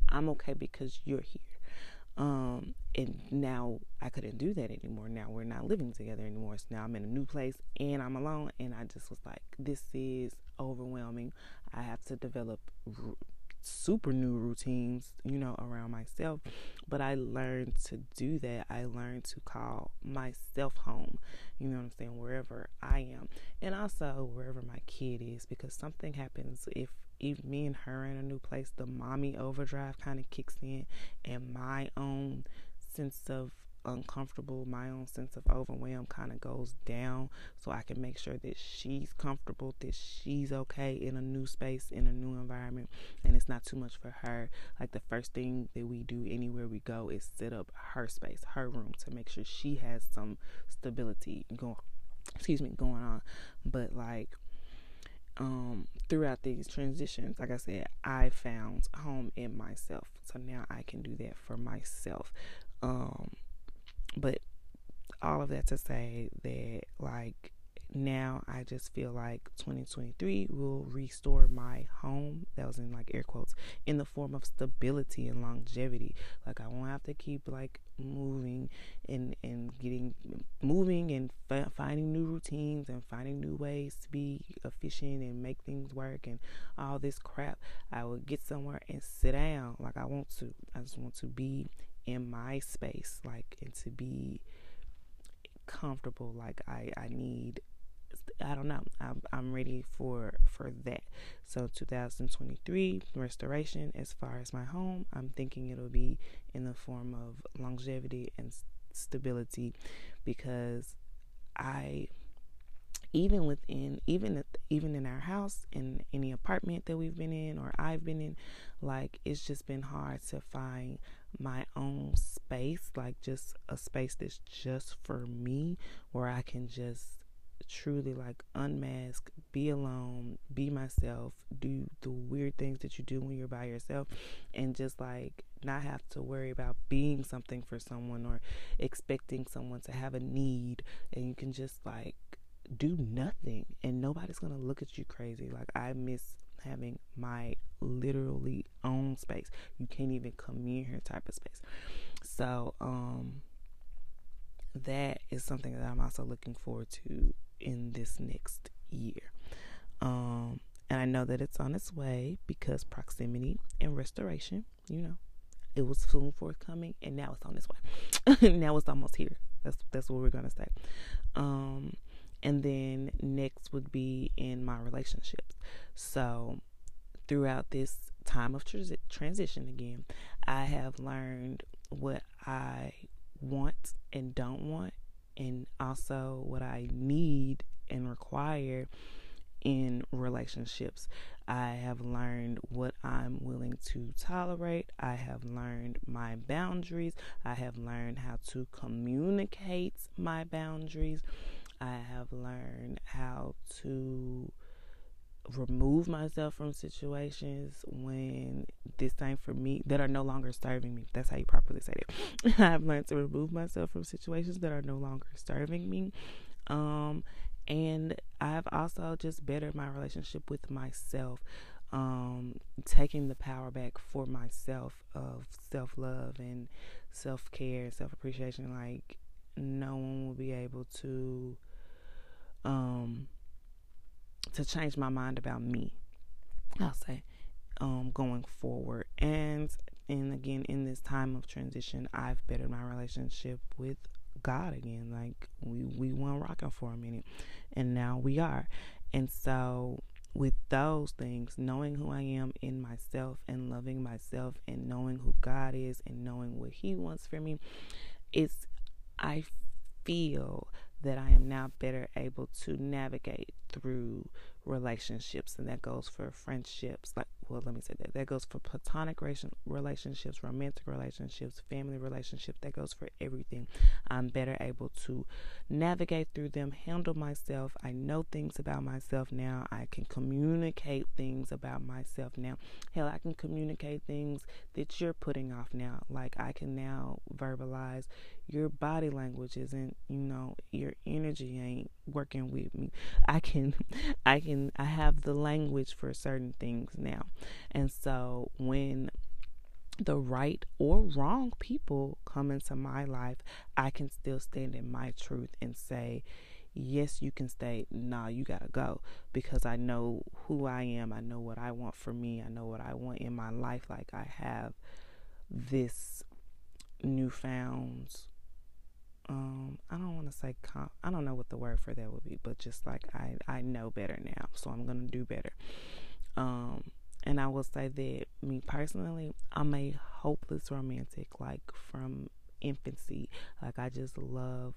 I'm okay because you're here. Um, and now I couldn't do that anymore. Now we're not living together anymore. So now I'm in a new place and I'm alone. And I just was like, this is overwhelming. I have to develop super new routines, you know, around myself. But I learned to do that. I learned to call myself home, you know what I'm saying, wherever I am. And also wherever my kid is, because something happens if if me and her in a new place, the mommy overdrive kind of kicks in, and my own sense of uncomfortable, my own sense of overwhelm kind of goes down so I can make sure that she's comfortable, that she's okay in a new space, in a new environment, and it's not too much for her. Like the first thing that we do anywhere we go is set up her space, her room to make sure she has some stability going excuse me going on. But like um throughout these transitions like i said i found home in myself so now i can do that for myself um but all of that to say that, like, now I just feel like 2023 will restore my home. That was in like air quotes in the form of stability and longevity. Like I won't have to keep like moving and and getting moving and f- finding new routines and finding new ways to be efficient and make things work and all this crap. I will get somewhere and sit down like I want to. I just want to be in my space like and to be comfortable like i i need i don't know i'm, I'm ready for for that. So 2023 restoration as far as my home i'm thinking it'll be in the form of longevity and stability because i even within even even in our house in any apartment that we've been in or I've been in like it's just been hard to find my own space like just a space that's just for me where I can just truly like unmask, be alone, be myself, do the weird things that you do when you're by yourself, and just like not have to worry about being something for someone or expecting someone to have a need. And you can just like do nothing and nobody's gonna look at you crazy. Like I miss having my literally own space. You can't even come near here type of space. So um that is something that I'm also looking forward to in this next year. Um and I know that it's on its way because proximity and restoration, you know, it was soon forthcoming and now it's on its way. now it's almost here. That's that's what we're gonna say. Um and then next would be in my relationships. So throughout this time of transi- transition again, I have learned what I want and don't want, and also what I need and require in relationships. I have learned what I'm willing to tolerate. I have learned my boundaries. I have learned how to communicate my boundaries. I have learned how to remove myself from situations when this ain't for me that are no longer serving me. That's how you properly say it. I've learned to remove myself from situations that are no longer serving me. Um, and I've also just bettered my relationship with myself. Um, taking the power back for myself of self love and self care, and self appreciation. Like, no one will be able to um to change my mind about me. I'll say um going forward and and again in this time of transition I've bettered my relationship with God again. Like we we weren't rocking for a minute and now we are. And so with those things, knowing who I am in myself and loving myself and knowing who God is and knowing what He wants for me, it's, I feel that I am now better able to navigate through relationships, and that goes for friendships. Like, well, let me say that that goes for platonic relationships, romantic relationships, family relationships. That goes for everything. I'm better able to navigate through them, handle myself. I know things about myself now. I can communicate things about myself now. Hell, I can communicate things that you're putting off now. Like I can now verbalize your body language isn't, you know, your energy ain't working with me. I can I can I have the language for certain things now. And so when the right or wrong people come into my life, I can still stand in my truth and say, yes, you can stay. Nah, you gotta go because I know who I am. I know what I want for me. I know what I want in my life. Like I have this newfound um I don't want to say comp I don't know what the word for that would be, but just like I I know better now, so I'm going to do better. Um and I will say that me personally, I'm a hopeless romantic like from infancy. Like I just love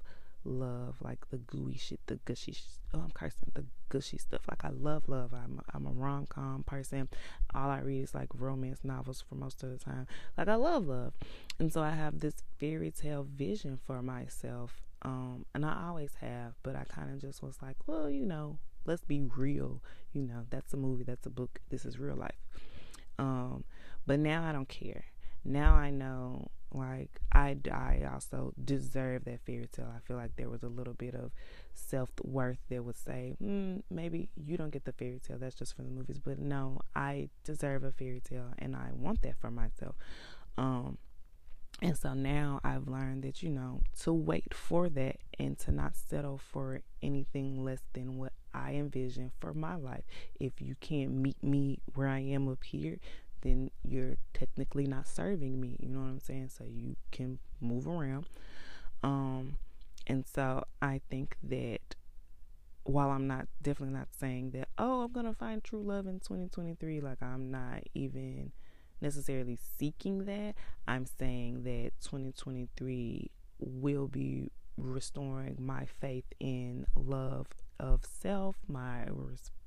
love like the gooey shit, the gushy. Oh, I'm cursing the gushy stuff. Like I love love. I'm I'm a rom com person. All I read is like romance novels for most of the time. Like I love love, and so I have this fairy tale vision for myself. Um, and I always have, but I kind of just was like, well, you know, let's be real. You know, that's a movie, that's a book. This is real life. Um, but now I don't care. Now I know like I, I also deserve that fairy tale. I feel like there was a little bit of self worth that would say, mm, maybe you don't get the fairy tale. That's just for the movies. But no, I deserve a fairy tale, and I want that for myself. Um, and so now I've learned that you know to wait for that and to not settle for anything less than what I envision for my life. If you can't meet me where I am up here, then you're technically not serving me. You know what I'm saying? So you can move around. Um, and so I think that while I'm not definitely not saying that, oh, I'm gonna find true love in 2023, like I'm not even necessarily seeking that. I'm saying that 2023 will be restoring my faith in love of self, my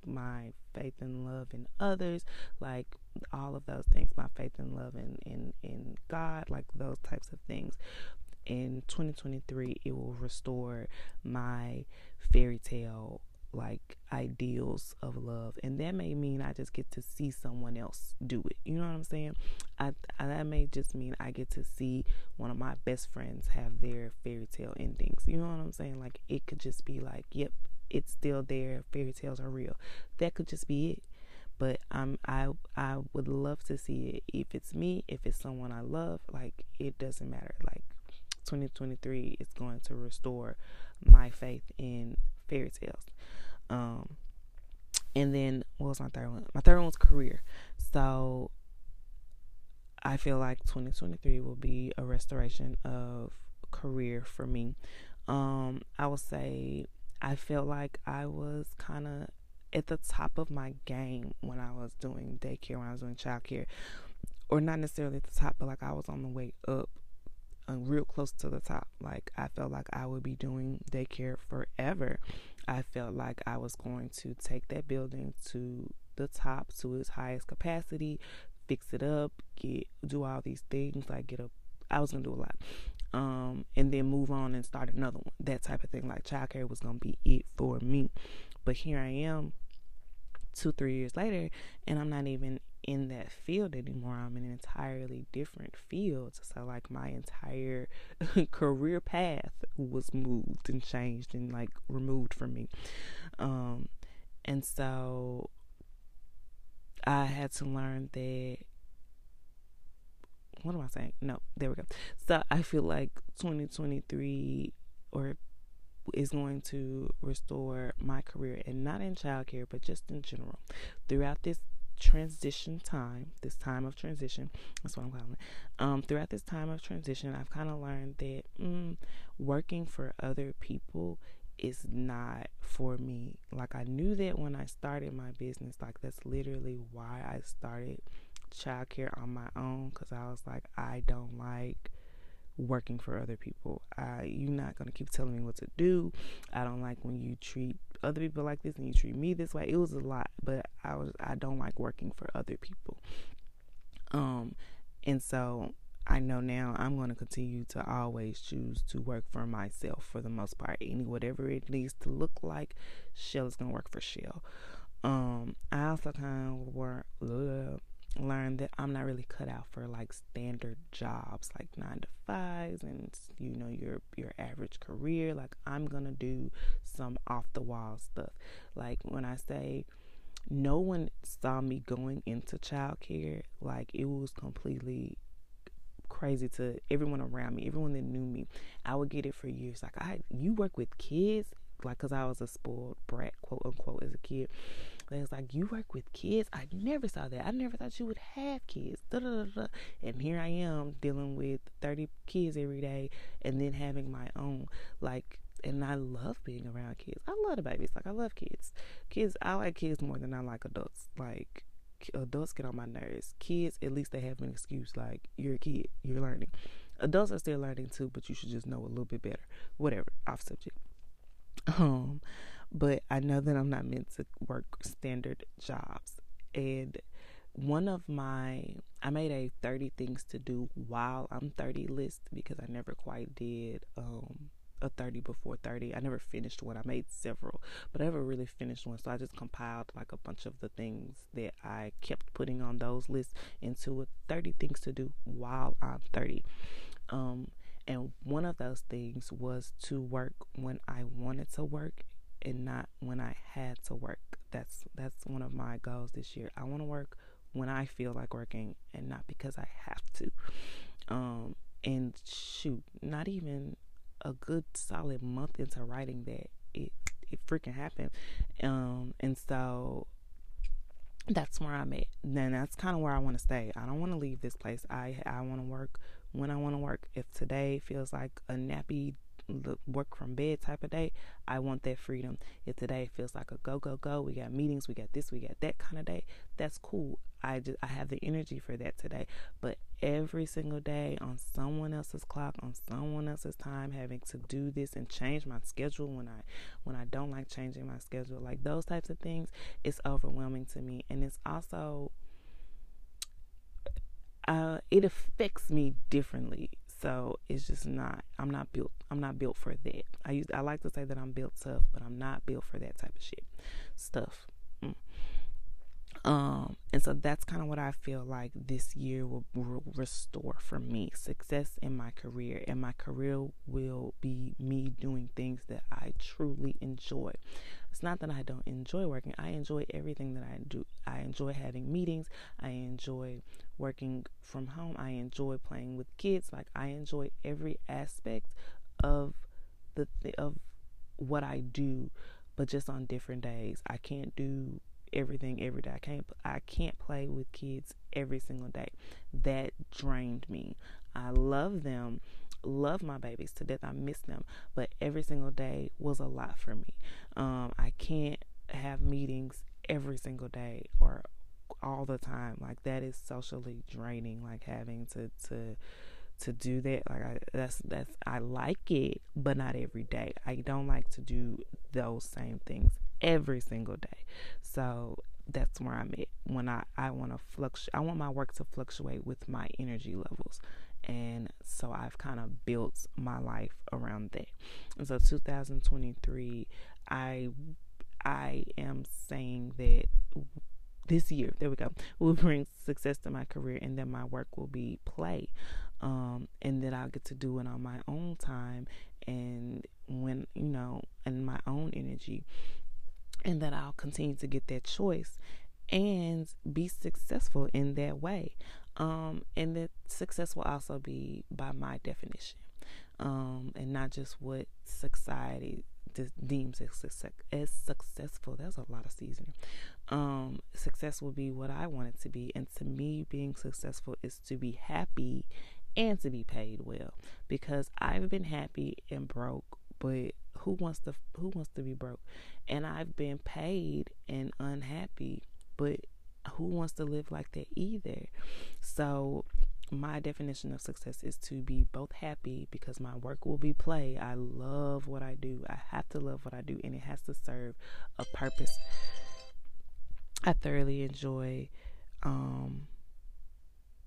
my faith and love in others, like all of those things, my faith and love in, in, in God, like those types of things. In 2023, it will restore my fairy tale like ideals of love. And that may mean i just get to see someone else do it. You know what i'm saying? I, I, that may just mean i get to see one of my best friends have their fairy tale endings. You know what i'm saying? Like it could just be like yep it's still there. Fairy tales are real. That could just be it. But I'm I I would love to see it. If it's me, if it's someone I love, like it doesn't matter. Like 2023 is going to restore my faith in fairy tales. Um, and then what was my third one? My third one was career. So I feel like 2023 will be a restoration of career for me. Um, I will say I feel like I was kind of at the top of my game when I was doing daycare, when I was doing childcare, or not necessarily at the top, but like I was on the way up, uh, real close to the top. Like I felt like I would be doing daycare forever. I felt like I was going to take that building to the top, to its highest capacity, fix it up, get do all these things, like get a. I was gonna do a lot um, and then move on and start another one. That type of thing. Like childcare was gonna be it for me. But here I am two, three years later, and I'm not even in that field anymore. I'm in an entirely different field. So like my entire career path was moved and changed and like removed from me. Um and so I had to learn that what am I saying? No, there we go. So I feel like 2023 or is going to restore my career and not in childcare but just in general throughout this transition time this time of transition that's what i'm calling it um, throughout this time of transition i've kind of learned that mm, working for other people is not for me. Like I knew that when I started my business, like that's literally why I started childcare on my own cuz I was like I don't like working for other people. I you're not going to keep telling me what to do. I don't like when you treat other people like this and you treat me this way. It was a lot, but I was I don't like working for other people. Um and so I know now I'm going to continue to always choose to work for myself for the most part. Any whatever it needs to look like, Shell is going to work for Shell. Um, I also kind of work, learned that I'm not really cut out for like standard jobs, like nine to fives, and you know your your average career. Like I'm gonna do some off the wall stuff. Like when I say no one saw me going into childcare, like it was completely crazy to everyone around me, everyone that knew me. I would get it for years. Like, I, you work with kids, like, cause I was a spoiled brat, quote unquote, as a kid. Was like, you work with kids. I never saw that. I never thought you would have kids. Da, da, da, and here I am dealing with 30 kids every day, and then having my own. Like, and I love being around kids. I love the babies. Like, I love kids. Kids, I like kids more than I like adults. Like, adults get on my nerves. Kids, at least they have an excuse like you're a kid, you're learning. Adults are still learning too, but you should just know a little bit better. Whatever, off subject. Um, but I know that I'm not meant to work standard jobs. And one of my I made a 30 things to do while I'm 30 list because I never quite did um a 30 before 30. I never finished one. I made several, but I never really finished one. So I just compiled like a bunch of the things that I kept putting on those lists into a 30 things to do while I'm 30. Um, and one of those things was to work when I wanted to work and not when I had to work. That's that's one of my goals this year. I want to work when I feel like working and not because I have to. Um, and shoot, not even a good solid month into writing that it it freaking happened. Um, and so that's where I'm at. Then that's kind of where I want to stay. I don't want to leave this place. I I want to work when I want to work. If today feels like a nappy work from bed type of day, I want that freedom. If today feels like a go go go, we got meetings, we got this, we got that kind of day, that's cool. I just I have the energy for that today. But every single day on someone else's clock, on someone else's time, having to do this and change my schedule when I when I don't like changing my schedule, like those types of things, it's overwhelming to me. And it's also uh, it affects me differently so it's just not. I'm not built. I'm not built for that. I use. I like to say that I'm built tough, but I'm not built for that type of shit stuff. Mm. Um, and so that's kind of what I feel like this year will, will restore for me success in my career, and my career will be me doing things that I truly enjoy. It's not that I don't enjoy working. I enjoy everything that I do. I enjoy having meetings. I enjoy working from home. I enjoy playing with kids. Like I enjoy every aspect of the th- of what I do, but just on different days. I can't do everything every day. I can't I can't play with kids every single day. That drained me. I love them, love my babies to death. I miss them, but every single day was a lot for me. Um, I can't have meetings every single day or all the time. Like that is socially draining. Like having to to to do that. Like I, that's that's I like it, but not every day. I don't like to do those same things every single day. So that's where I'm at when I I want to fluctuate. I want my work to fluctuate with my energy levels. And so I've kind of built my life around that. And so 2023, I I am saying that this year, there we go, will bring success to my career and that my work will be play. Um, and that I'll get to do it on my own time and when, you know, and my own energy. And that I'll continue to get that choice and be successful in that way. Um, and that success will also be by my definition. Um, and not just what society deems as, as successful. That's a lot of seasoning. Um, success will be what I want it to be, and to me, being successful is to be happy and to be paid well. Because I've been happy and broke but who wants to who wants to be broke? And I've been paid and unhappy, but who wants to live like that either? So my definition of success is to be both happy because my work will be play. I love what I do. I have to love what I do and it has to serve a purpose. I thoroughly enjoy um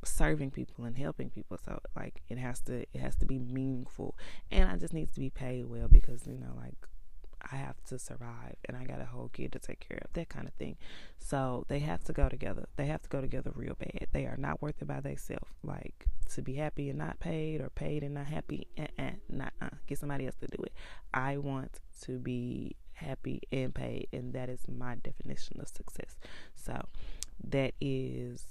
serving people and helping people so like it has to it has to be meaningful and I just need to be paid well because you know like I have to survive and I got a whole kid to take care of, that kind of thing. So they have to go together. They have to go together real bad. They are not worth it by themselves. Like to be happy and not paid or paid and not happy, uh-uh, not uh, get somebody else to do it. I want to be happy and paid, and that is my definition of success. So that is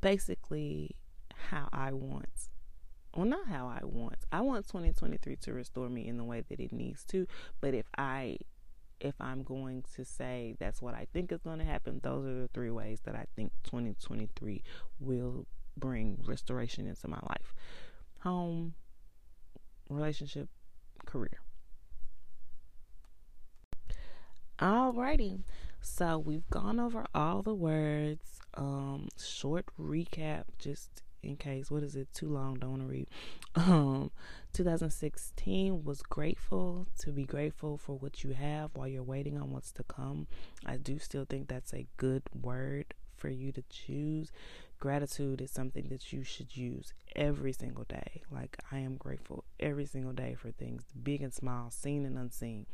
basically how I want well not how I want. I want 2023 to restore me in the way that it needs to, but if I if I'm going to say that's what I think is going to happen, those are the three ways that I think 2023 will bring restoration into my life. Home, relationship, career. Alrighty. So we've gone over all the words. Um, short recap, just in case what is it too long don't want to read. Um 2016 was grateful to be grateful for what you have while you're waiting on what's to come. I do still think that's a good word for you to choose. Gratitude is something that you should use every single day. Like i am grateful every single day for things big and small seen and unseen.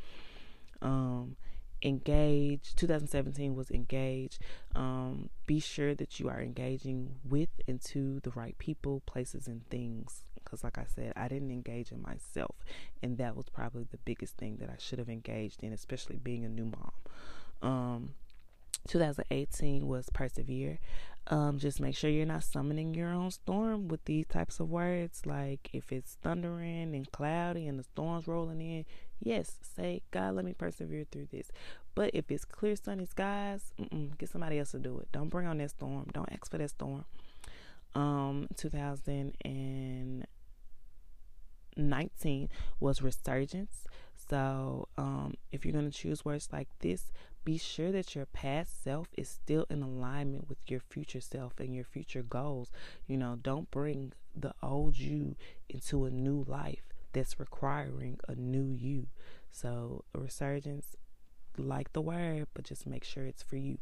Um engage 2017 was engage um, be sure that you are engaging with and to the right people places and things because like i said i didn't engage in myself and that was probably the biggest thing that i should have engaged in especially being a new mom um, 2018 was persevere. Um, just make sure you're not summoning your own storm with these types of words. Like if it's thundering and cloudy and the storm's rolling in, yes, say, God, let me persevere through this. But if it's clear, sunny skies, get somebody else to do it. Don't bring on that storm. Don't ask for that storm. Um, 2019 was resurgence. So, um, if you're going to choose words like this, be sure that your past self is still in alignment with your future self and your future goals. You know, don't bring the old you into a new life that's requiring a new you. So, a resurgence, like the word, but just make sure it's for you.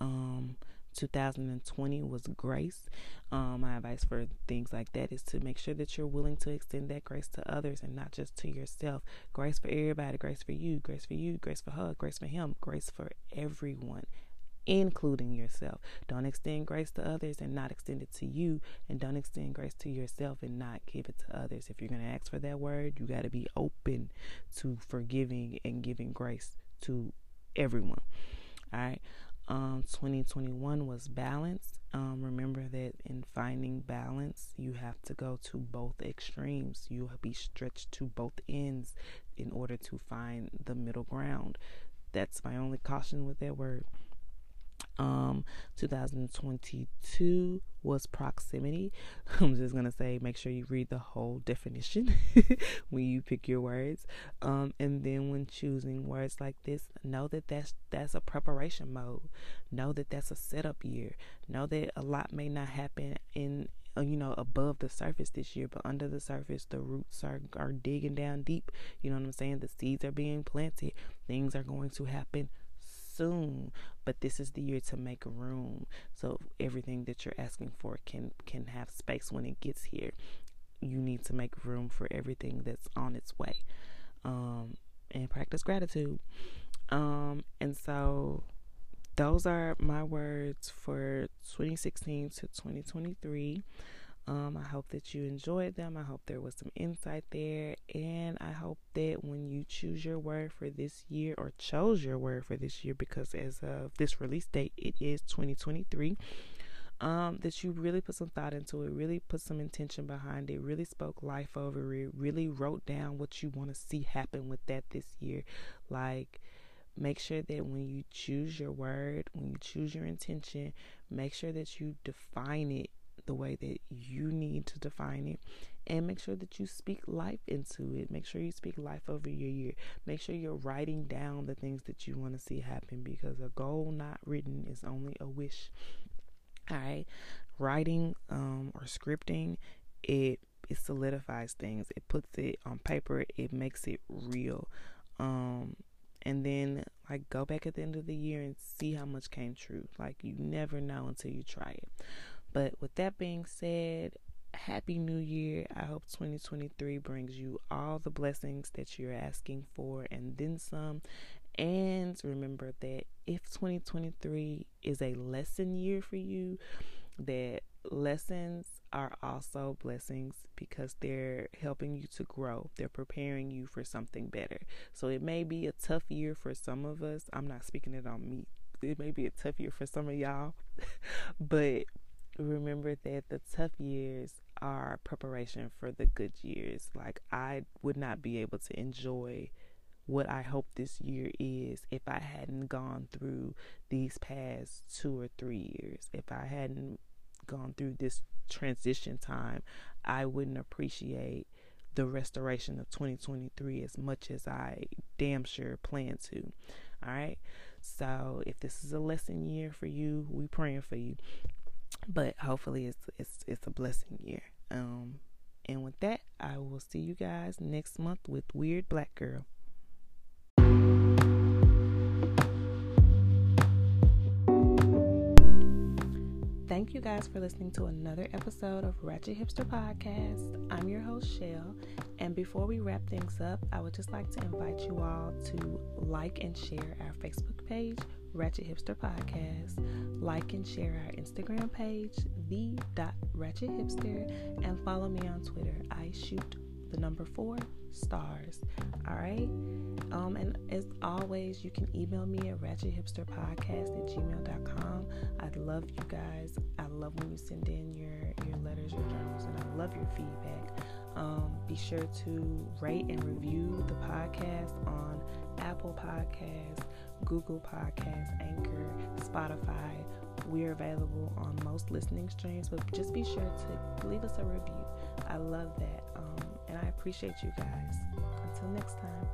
Um, 2020 was grace. Um, my advice for things like that is to make sure that you're willing to extend that grace to others and not just to yourself. Grace for everybody, grace for you, grace for you, grace for her, grace for him, grace for everyone, including yourself. Don't extend grace to others and not extend it to you, and don't extend grace to yourself and not give it to others. If you're going to ask for that word, you got to be open to forgiving and giving grace to everyone. All right um, 2021 was balance. Um, remember that in finding balance, you have to go to both extremes. You will be stretched to both ends in order to find the middle ground. That's my only caution with that word. Um, 2022 was proximity. I'm just gonna say, make sure you read the whole definition when you pick your words. Um, and then when choosing words like this, know that that's that's a preparation mode. Know that that's a setup year. Know that a lot may not happen in uh, you know above the surface this year but under the surface the roots are are digging down deep you know what i'm saying the seeds are being planted things are going to happen soon, but this is the year to make room so everything that you're asking for can can have space when it gets here. You need to make room for everything that's on its way. Um, and practice gratitude. Um, and so those are my words for 2016 to 2023. Um, I hope that you enjoyed them. I hope there was some insight there. And I hope that when you choose your word for this year or chose your word for this year, because as of this release date, it is 2023, um, that you really put some thought into it, really put some intention behind it, really spoke life over it, really wrote down what you want to see happen with that this year. Like, make sure that when you choose your word, when you choose your intention, make sure that you define it the way that you need to define it and make sure that you speak life into it. Make sure you speak life over your year. Make sure you're writing down the things that you want to see happen because a goal not written is only a wish. All right. Writing um, or scripting, it it solidifies things. It puts it on paper. It makes it real. Um, and then like go back at the end of the year and see how much came true. Like you never know until you try it. But with that being said, happy new year. I hope 2023 brings you all the blessings that you're asking for and then some. And remember that if 2023 is a lesson year for you, that lessons are also blessings because they're helping you to grow. They're preparing you for something better. So it may be a tough year for some of us. I'm not speaking it on me. It may be a tough year for some of y'all, but remember that the tough years are preparation for the good years. Like I would not be able to enjoy what I hope this year is if I hadn't gone through these past two or three years. If I hadn't gone through this transition time, I wouldn't appreciate the restoration of 2023 as much as I damn sure plan to. All right. So if this is a lesson year for you, we praying for you. But hopefully it's it's it's a blessing year. Um and with that, I will see you guys next month with Weird Black Girl. Thank you guys for listening to another episode of Ratchet Hipster Podcast. I'm your host, Shell. And before we wrap things up, I would just like to invite you all to like and share our Facebook page, Ratchet Hipster Podcast. Like and share our Instagram page, the Ratchet Hipster, and follow me on Twitter. I shoot the number four stars. All right. Um, and as always, you can email me at ratchethipsterpodcast at gmail.com. I'd love you guys. I love when you send in your, your letters, your journals, and I love your feedback. Um, be sure to rate and review the podcast on Apple Podcasts, Google Podcasts, Anchor, Spotify. We're available on most listening streams, but just be sure to leave us a review. I love that. Um, and I appreciate you guys. Until next time.